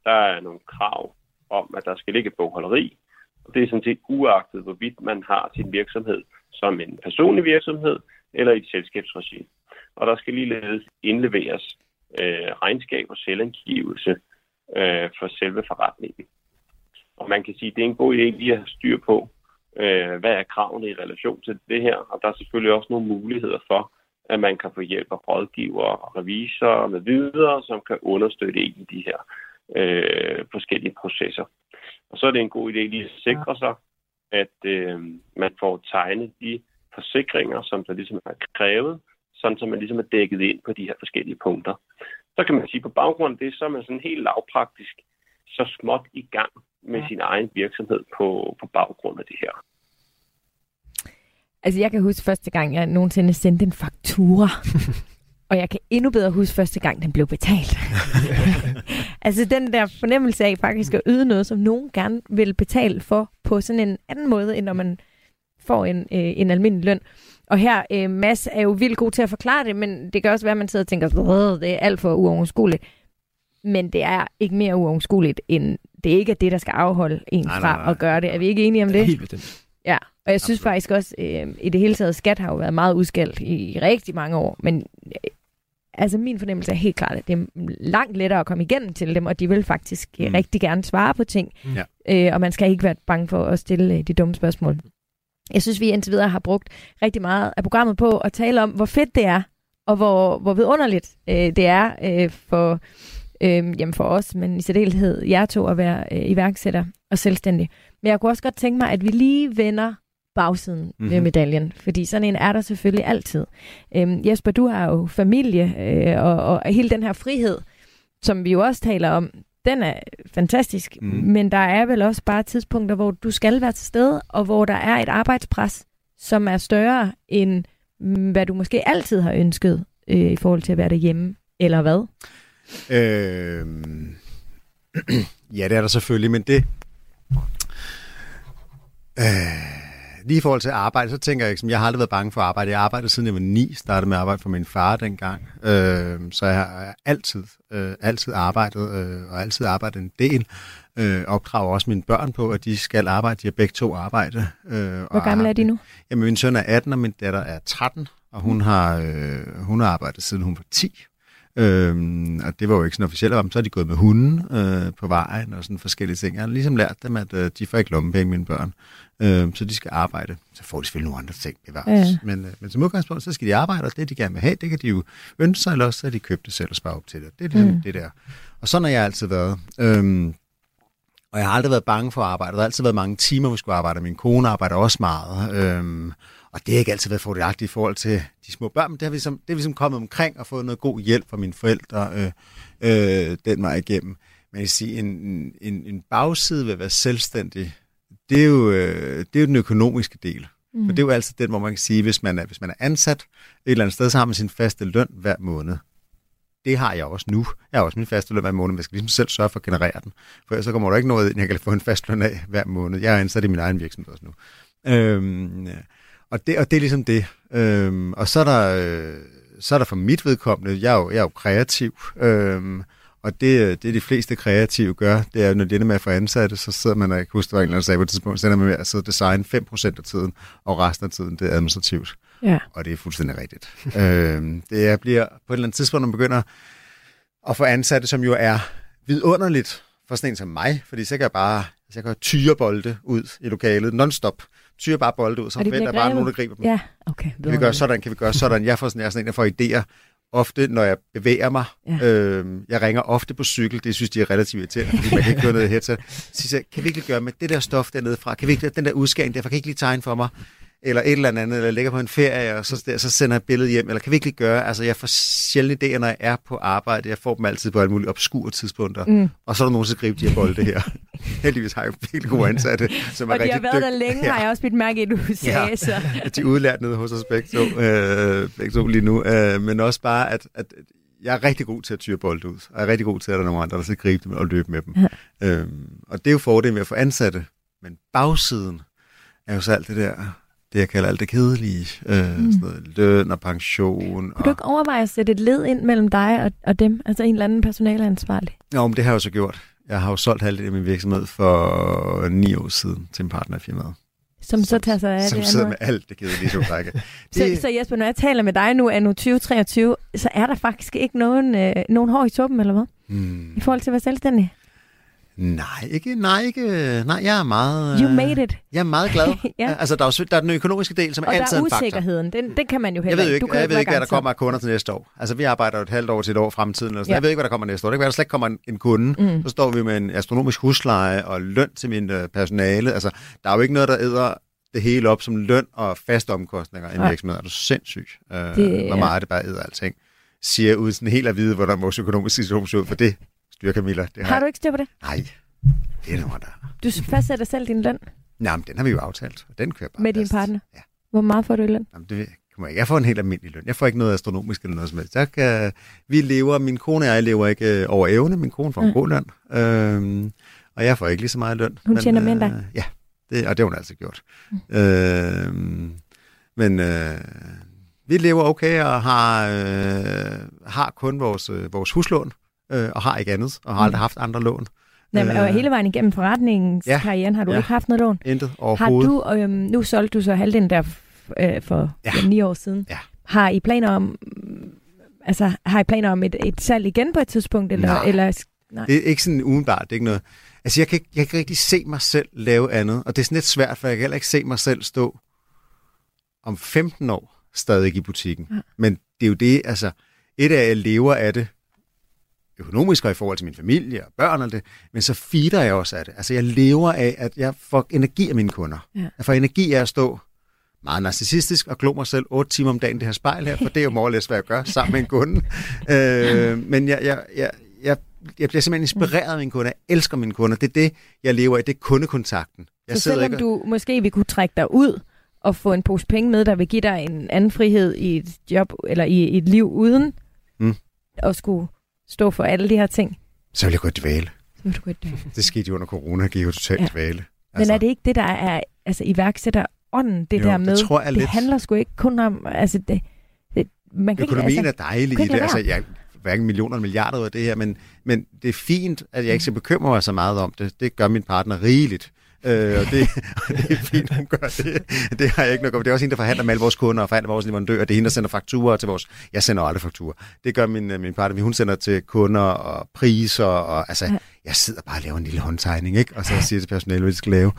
Der er nogle krav om, at der skal ligge bogholderi, og det er sådan set uagtet, hvorvidt man har sin virksomhed som en personlig virksomhed eller i et selskabsregi. Og der skal ligeledes indleveres øh, regnskab og selvangivelse øh, for selve forretningen. Og man kan sige, at det er en god idé lige at have styr på, øh, hvad er kravene i relation til det her. Og der er selvfølgelig også nogle muligheder for, at man kan få hjælp af rådgiver, revisorer med videre, som kan understøtte i de her øh, forskellige processer. Og så er det en god idé lige at sikre sig, at øh, man får tegnet de forsikringer, som der ligesom er krævet, sådan som man ligesom er dækket ind på de her forskellige punkter. Så kan man sige, på baggrund af det, så er man sådan helt lavpraktisk så småt i gang med ja. sin egen virksomhed på, på baggrund af det her. Altså, jeg kan huske første gang, jeg nogensinde sendte en faktura Og jeg kan endnu bedre huske første gang, den blev betalt. altså den der fornemmelse af faktisk at yde noget, som nogen gerne vil betale for på sådan en anden måde, end når man får en, øh, en almindelig løn. Og her, øh, Mads er jo vildt god til at forklare det, men det kan også være, at man sidder og tænker, det er alt for uoverskueligt. Men det er ikke mere uoverskueligt, end det ikke er det, der skal afholde en nej, fra nej, nej. at gøre det. Er vi ikke enige om det? Helt bestemt. Ja, og jeg synes Absolut. faktisk også, øh, i det hele taget, skat har jo været meget udskældt i, i rigtig mange år, men altså min fornemmelse er helt klart, at det er langt lettere at komme igennem til dem, og de vil faktisk øh, mm. rigtig gerne svare på ting. Ja. Øh, og man skal ikke være bange for at stille øh, de dumme spørgsmål. Jeg synes, vi indtil videre har brugt rigtig meget af programmet på at tale om, hvor fedt det er og hvor, hvor vidunderligt øh, det er øh, for, øh, jamen for os, men i særdeleshed jer to at være øh, iværksætter og selvstændig. Men jeg kunne også godt tænke mig, at vi lige vender bagsiden mm-hmm. ved medaljen, fordi sådan en er der selvfølgelig altid. Øhm, Jesper, du har jo familie, øh, og, og hele den her frihed, som vi jo også taler om, den er fantastisk, mm. men der er vel også bare tidspunkter, hvor du skal være til stede, og hvor der er et arbejdspres, som er større end mm, hvad du måske altid har ønsket øh, i forhold til at være derhjemme, eller hvad? Øh... ja, det er der selvfølgelig, men det... Øh lige i forhold til arbejde, så tænker jeg, at jeg har aldrig været bange for arbejde. Jeg har arbejdet siden jeg var ni, startede med at arbejde for min far dengang. Øh, så jeg har altid, øh, altid arbejdet, øh, og altid arbejdet en del. Øh, opdrager også mine børn på, at de skal arbejde. De har begge to arbejde. Øh, Hvor gamle er de nu? Jamen, min søn er 18, og min datter er 13, og hun har, øh, hun har arbejdet siden hun var 10. Øhm, og det var jo ikke sådan officielt om, så er de gået med hunden øh, på vejen og sådan forskellige ting. Jeg har ligesom lært dem, at øh, de får ikke lommepenge, mine børn. Øh, så de skal arbejde. Så får de selvfølgelig nogle andre ting bevares. Ja. Men, øh, men som udgangspunkt, så skal de arbejde, og det de gerne vil have, det kan de jo ønske sig, eller også så de købt det selv og spare op til det. Det er ligesom mm. det der. Og sådan har jeg altid været. Øhm, og jeg har aldrig været bange for at arbejde. Der har altid været mange timer, vi skulle arbejde. Min kone arbejder også meget. Øhm, og det har ikke altid været fordelagtigt i forhold til de små børn, men det har vi ligesom, det har vi ligesom kommet omkring og fået noget god hjælp fra mine forældre øh, øh, den vej igennem. Men jeg siger, en, en, en bagside ved at være selvstændig, det er jo, øh, det er jo den økonomiske del. Mm. For det er jo altid den, hvor man kan sige, hvis man er, hvis man er ansat et eller andet sted, så har man sin faste løn hver måned. Det har jeg også nu. Jeg har også min faste løn hver måned, men jeg skal ligesom selv sørge for at generere den. For så kommer der ikke noget, jeg kan få en fast løn af hver måned. Jeg er ansat i min egen virksomhed også nu. Øhm, og, det, og det er ligesom det. Øhm, og så er, der, øh, så er der for mit vedkommende, jeg er jo, jeg er jo kreativ. Øhm, og det, det de fleste kreative gør, det er, når det er med at få ansatte, så sidder man, og jeg kan huske, der var en eller anden sag på et tidspunkt, så ender man med at sidde og designe 5% af tiden, og resten af tiden, det er administrativt. Ja. Og det er fuldstændig rigtigt. øhm, det er, bliver på et eller andet tidspunkt, når man begynder at få ansatte, som jo er vidunderligt for sådan en som mig, fordi så kan jeg bare, så jeg kan tyre bolde ud i lokalet non-stop tyrer bare bolde ud, så forventer jeg bare nogen, der griber dem. Ja, okay. Kan vi gøre sådan, kan vi gøre sådan. Jeg får sådan, jeg er sådan en, der får idéer ofte, når jeg bevæger mig. Ja. Øh, jeg ringer ofte på cykel, det synes de er relativt irriterende, fordi man kan ikke køre noget headset. Så siger kan vi ikke gøre med det der stof dernede fra? Kan vi ikke den der udskæring derfor kan I ikke lige tegne for mig? Eller et eller andet, eller ligger på en ferie, og så, der, så sender jeg et billede hjem, eller kan vi ikke lige gøre, altså jeg får sjældent idéer, når jeg er på arbejde, jeg får dem altid på alle mulige obskure tidspunkter, mm. og så er der nogen, der skriver de her bolde her. Heldigvis har jeg virkelig gode ansatte, som er og de har været der længe, ja. har jeg også mit mærke i, du sagde. Ja, så. de er udlært nede hos os begge to, øh, begge to lige nu, øh, men også bare, at, at jeg er rigtig god til at tyre bolde ud, og jeg er rigtig god til, at der er nogen andre, der skal gribe dem og løbe med dem. Ja. Øhm, og det er jo fordelen med at få ansatte, men bagsiden er jo så alt det der det, jeg kalder alt det kedelige. Øh, mm. sådan noget, løn og pension. Kunne og... du ikke overveje at sætte et led ind mellem dig og, og dem? Altså en eller anden personaleansvarlig? Jo, men det har jeg jo så gjort. Jeg har jo solgt halvdelen af min virksomhed for ni år siden til en partner i firmaet. Som så tager sig af som det sidder med alt det kedelige, du det... så, så Jesper, når jeg taler med dig nu, er nu 2023, så er der faktisk ikke nogen, øh, nogen hår i toppen, eller hvad? Hmm. I forhold til at være selvstændig? Nej, ikke, nej, ikke, nej, jeg er meget... You made it. Jeg er meget glad. ja. Altså, der er, der er den økonomiske del, som og altid er en faktor. Og der er usikkerheden, den, den kan man jo heller jeg ved ikke. Du jeg ved ikke, hvad der kommer af kunder til næste år. Altså, vi arbejder jo et halvt år til et år fremtiden. Eller sådan. Ja. Jeg ved ikke, hvad der kommer næste år. Det kan være, der slet ikke kommer en, en kunde. Mm. Så står vi med en astronomisk husleje og løn til min uh, personale. Altså, der er jo ikke noget, der æder det hele op som løn og faste omkostninger i en virksomhed. Er du sindssyg, uh, det, hvor meget det bare æder alting. Siger uden sådan helt at vide, hvordan vores økonomiske situation ser ud, for det styrer Camilla. Det har, har du ikke styr på det? Nej. Det er der... Du fastsætter selv din løn? Nej, men den har vi jo aftalt, og den kører bare Med din partner? Ja. Hvor meget får du i løn? Jamen, det kommer jeg. Jeg får en helt almindelig løn. Jeg får ikke noget astronomisk eller noget som helst. Jeg kan, vi lever, min kone og jeg lever ikke øh, over evne. Min kone får en ja. god løn. Øhm, og jeg får ikke lige så meget løn. Hun men, tjener dig? Øh, ja, det, og det har hun altid gjort. Mm. Øhm, men øh, vi lever okay og har, øh, har kun vores, øh, vores huslån, øh, og har ikke andet, og har aldrig mm. haft andre lån. Nej, men, og hele vejen igennem forretningskarrieren ja, har du ja, ikke haft noget lån? Intet overhovedet. Har du, øhm, nu solgte du så halvdelen der øh, for ja. Ni år siden. Ja. Har I planer om, altså, har I planer om et, et salg igen på et tidspunkt? Eller, nej. eller, nej, det er ikke sådan udenbart, det er ikke noget. Altså, jeg kan, ikke, jeg kan rigtig se mig selv lave andet, og det er sådan lidt svært, for jeg kan heller ikke se mig selv stå om 15 år stadig i butikken. Ja. Men det er jo det, altså, et af, at jeg lever af det, økonomisk og i forhold til min familie og børn og det, men så feeder jeg også af det. Altså jeg lever af, at jeg får energi af mine kunder. Ja. Jeg får energi af at stå meget narcissistisk og glo mig selv otte timer om dagen det her spejl her, for det er jo morlæs, hvad jeg gør sammen med en kunde. øh, men jeg, jeg, jeg, jeg, jeg bliver simpelthen inspireret af mine kunder. Jeg elsker mine kunder. Det er det, jeg lever af. Det er kundekontakten. Jeg så selvom ikke... du måske vil kunne trække dig ud og få en pose penge med, der vil give dig en anden frihed i et job eller i et liv uden mm. at skulle stå for alle de her ting. Så vil jeg gå i dvale. Så vil du gå i dvale. Det skete jo under corona, gik jo totalt ja. dvale. Altså. Men er det ikke det, der er altså, iværksætter ånden, det jo, der med? Det, tror jeg det lidt... handler sgu ikke kun om... Altså, det, det, man kan Økonomien ikke, altså, er dejlig i det. Altså, jeg, hverken millioner eller milliarder ud af det her, men, men det er fint, at jeg ikke skal bekymre mig så meget om det. Det gør min partner rigeligt. Øh, og, det, og det er fint, hun gør det. Det har jeg ikke noget Det er også hende, der forhandler med alle vores kunder og forhandler med vores leverandører. Det er hende, der sender fakturer til vores... Jeg sender aldrig fakturer. Det gør min, min partner. Hun sender til kunder og priser. Og, altså, jeg sidder bare og laver en lille håndtegning, ikke? og så siger til personalet, hvad de skal lave.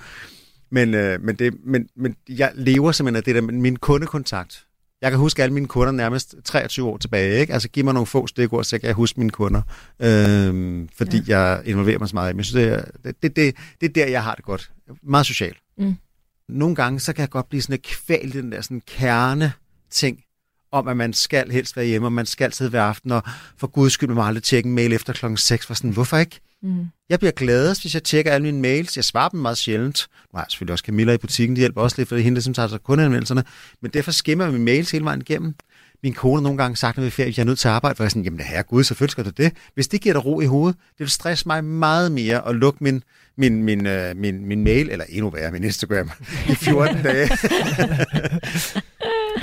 Men, øh, men, det, men, men jeg lever simpelthen af det der, min kundekontakt. Jeg kan huske alle mine kunder nærmest 23 år tilbage. Ikke? Altså giv mig nogle få stikord, så kan jeg huske mine kunder. Øhm, fordi ja. jeg involverer mig så meget. Men jeg synes, det, er, det, det, det, det er der, jeg har det godt. Meget socialt. Mm. Nogle gange, så kan jeg godt blive sådan et kval den der sådan kerne ting, om at man skal helst være hjemme, og man skal sidde hver aften, og for guds skyld, man må aldrig tjekke en mail efter klokken 6, for sådan, hvorfor ikke? Mm. Jeg bliver gladest, hvis jeg tjekker alle mine mails. Jeg svarer dem meget sjældent. Nu har jeg selvfølgelig også Camilla i butikken, de hjælper også lidt, for det er hende, som tager sig kundeanmeldelserne. Men derfor skimmer jeg mine mails hele vejen igennem. Min kone nogle gange sagt, når vi er ferie, at jeg er nødt til at arbejde, for jeg er sådan, jamen herre gud, selvfølgelig skal du det. Hvis det giver dig ro i hovedet, det vil stresse mig meget mere at lukke min, min, min, uh, min, min mail, eller endnu værre, min Instagram, i 14 dage.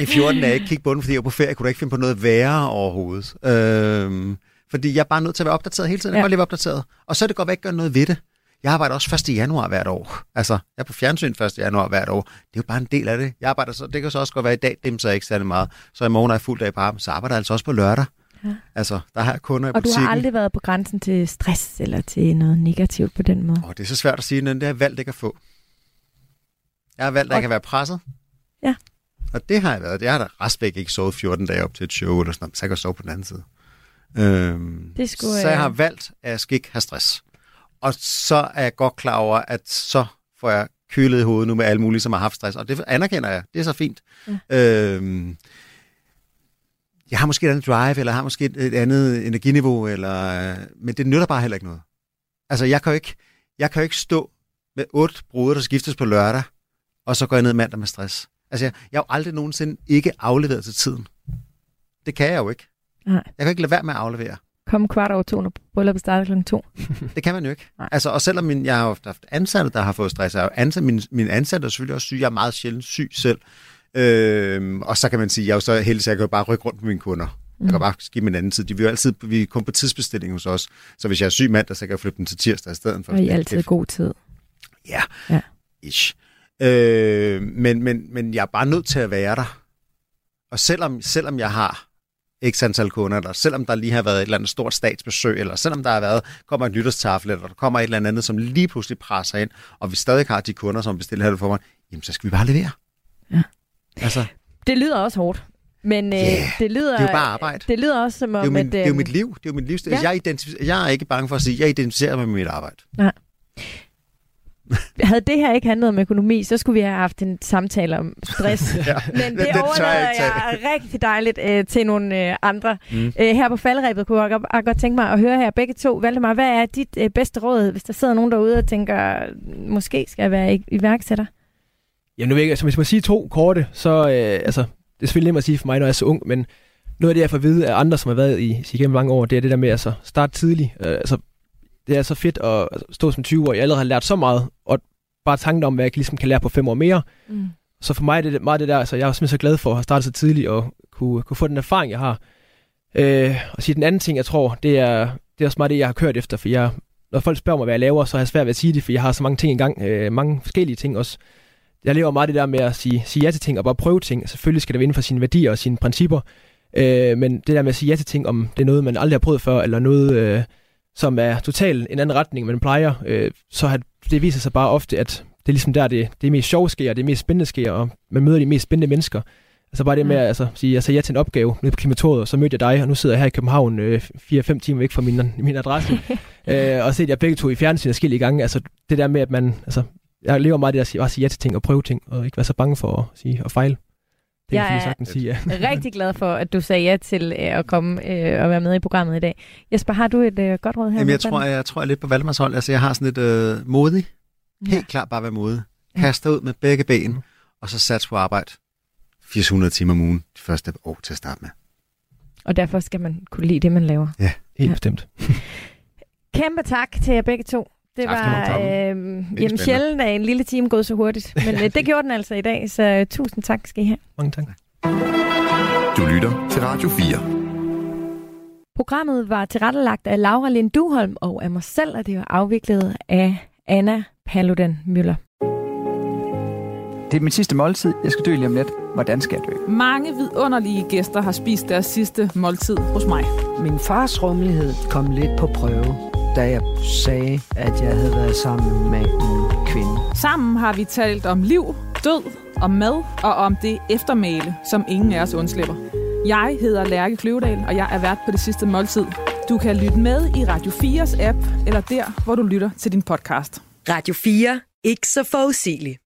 I 14 dage, ikke kigge på den, fordi jeg er på ferie, kunne du ikke finde på noget værre overhovedet. Øhm, fordi jeg er bare nødt til at være opdateret hele tiden. Jeg ja. kan leve opdateret. Og så er det godt at gøre noget ved det. Jeg arbejder også 1. januar hvert år. Altså, jeg er på fjernsyn 1. januar hvert år. Det er jo bare en del af det. Jeg arbejder så, det kan så også godt være i dag, dem så ikke særlig meget. Så i morgen er jeg fuld dag på arbejde, så arbejder jeg altså også på lørdag. Ja. Altså, der har jeg kunder i Og butikken. du har aldrig været på grænsen til stress eller til noget negativt på den måde? Oh, det er så svært at sige, men det har jeg valgt ikke at få. Jeg har valgt, at jeg kan være presset. Ja. Og det har jeg været. Jeg har da restvæk ikke sovet 14 dage op til et show, eller sådan noget, så jeg kan sove på den anden side. Øhm, det skulle, så jeg har valgt, at jeg skal ikke have stress. Og så er jeg godt klar over, at så får jeg kølet i hovedet nu med alle mulige, som har haft stress. Og det anerkender jeg. Det er så fint. Ja. Øhm, jeg har måske et andet drive, eller har måske et, andet energiniveau, eller, men det nytter bare heller ikke noget. Altså, jeg kan jo ikke, jeg kan jo ikke stå med otte bruder, der skiftes på lørdag, og så går jeg ned mandag med stress. Altså, jeg, jeg har jo aldrig nogensinde ikke afleveret til tiden. Det kan jeg jo ikke. Nej. Jeg kan ikke lade være med at aflevere. Kom kvart over to, når brylluppet starter klokken to. det kan man jo ikke. Nej. Altså, og selvom min, jeg har haft ansatte, der har fået stress, jeg ansat, min, min ansatte er selvfølgelig også syg. Jeg er meget sjældent syg selv. Øhm, og så kan man sige, jeg er jo så heldig, så jeg kan jo bare rykke rundt med mine kunder. Jeg kan mm. bare give dem en anden tid. De vil jo altid, vi kommer på tidsbestilling hos os. Så hvis jeg er syg mandag, så kan jeg flytte dem til tirsdag i stedet for. Og I er altid god tid. Ja, ja. ish. Øh, men, men, men jeg er bare nødt til at være der. Og selvom, selvom jeg har x antal kunder, eller selvom der lige har været et eller andet stort statsbesøg, eller selvom der har været, kommer et nytårstafel, eller der kommer et eller andet, som lige pludselig presser ind, og vi stadig har de kunder, som bestiller her for mig, jamen så skal vi bare levere. Ja. Altså. Det lyder også hårdt. Men yeah, øh, det lyder det er jo bare arbejde. Det lyder også som om, det er jo min, at... Det er jo mit liv. Det er jo mit livsstil. Ja. Jeg, jeg er ikke bange for at sige, at jeg identificerer mig med mit arbejde. Nej. Havde det her ikke handlet om økonomi, så skulle vi have haft en samtale om stress. ja, Men det, det overlader jeg, jeg rigtig dejligt øh, til nogle øh, andre. Mm. Æ, øh, her på faldrebet kunne jeg godt, godt tænke mig at høre her begge to. Valdemar, hvad er dit øh, bedste råd, hvis der sidder nogen derude og tænker, måske skal jeg være iværksætter? Ja, nu ved jeg, altså, hvis man siger to korte, så øh, altså, det er selvfølgelig nemt at sige for mig, når jeg er så ung, men noget af det, jeg får at vide af andre, som har været i igennem mange år, det er det der med at altså, starte tidligt. Øh, altså, det er så fedt at stå som 20 år, jeg allerede har lært så meget, og bare tanken om, hvad jeg ligesom kan lære på fem år mere. Mm. Så for mig er det meget det der, altså jeg er simpelthen så glad for at have startet så tidligt og kunne, kunne få den erfaring, jeg har. Øh, og sige den anden ting, jeg tror, det er, det er også meget det, jeg har kørt efter, for jeg, når folk spørger mig, hvad jeg laver, så har jeg svært ved at sige det, for jeg har så mange ting i gang, øh, mange forskellige ting også. Jeg lever meget det der med at sige, sige ja til ting og bare prøve ting. Selvfølgelig skal det være inden for sine værdier og sine principper, øh, men det der med at sige ja til ting, om det er noget, man aldrig har prøvet før, eller noget, øh, som er totalt en anden retning, man plejer, øh, så har det viser sig bare ofte, at det er ligesom der, det, det er mest sjovt sker, det er mest spændende sker, og man møder de mest spændende mennesker. Altså bare det med at altså, sige, jeg sagde ja til en opgave nede på klimatoriet, og så mødte jeg dig, og nu sidder jeg her i København øh, 4-5 timer væk fra min, min adresse, øh, og set jer begge to i fjernsyn forskellige gange. Altså det der med, at man, altså, jeg lever meget det at sige, at sige ja til ting og prøve ting, og ikke være så bange for at sige og fejle. Det jeg er sagtens sige, ja. rigtig glad for, at du sagde ja til øh, at komme øh, og være med i programmet i dag. Jesper, har du et øh, godt råd her? Jamen, jeg, tror, jeg, jeg tror jeg er lidt på Valdemars hold. Altså, jeg har sådan lidt øh, modig. Helt ja. klart bare være modig. Kast ud med begge ben, mm. og så sats på arbejde. 400 timer om ugen de første år til at starte med. Og derfor skal man kunne lide det, man laver. Ja, helt ja. bestemt. Kæmpe tak til jer begge to. Det var øh, jamen, sjældent, at en lille time gået så hurtigt. Men øh, det gjorde den altså i dag, så øh, tusind tak skal I have. Mange tak. Du lytter til Radio 4. Programmet var tilrettelagt af Laura Lind Duholm og af mig selv, og det var afviklet af Anna Paludan Møller. Det er min sidste måltid. Jeg skal dø lige om lidt. Hvordan skal jeg dø? Mange vidunderlige gæster har spist deres sidste måltid hos mig. Min fars rummelighed kom lidt på prøve, da jeg sagde, at jeg havde været sammen med en kvinde. Sammen har vi talt om liv, død, om mad og om det eftermæle, som ingen af os undslipper. Jeg hedder Lærke Kløvedal, og jeg er vært på det sidste måltid. Du kan lytte med i Radio 4's app, eller der, hvor du lytter til din podcast. Radio 4. Ikke så forudsigeligt.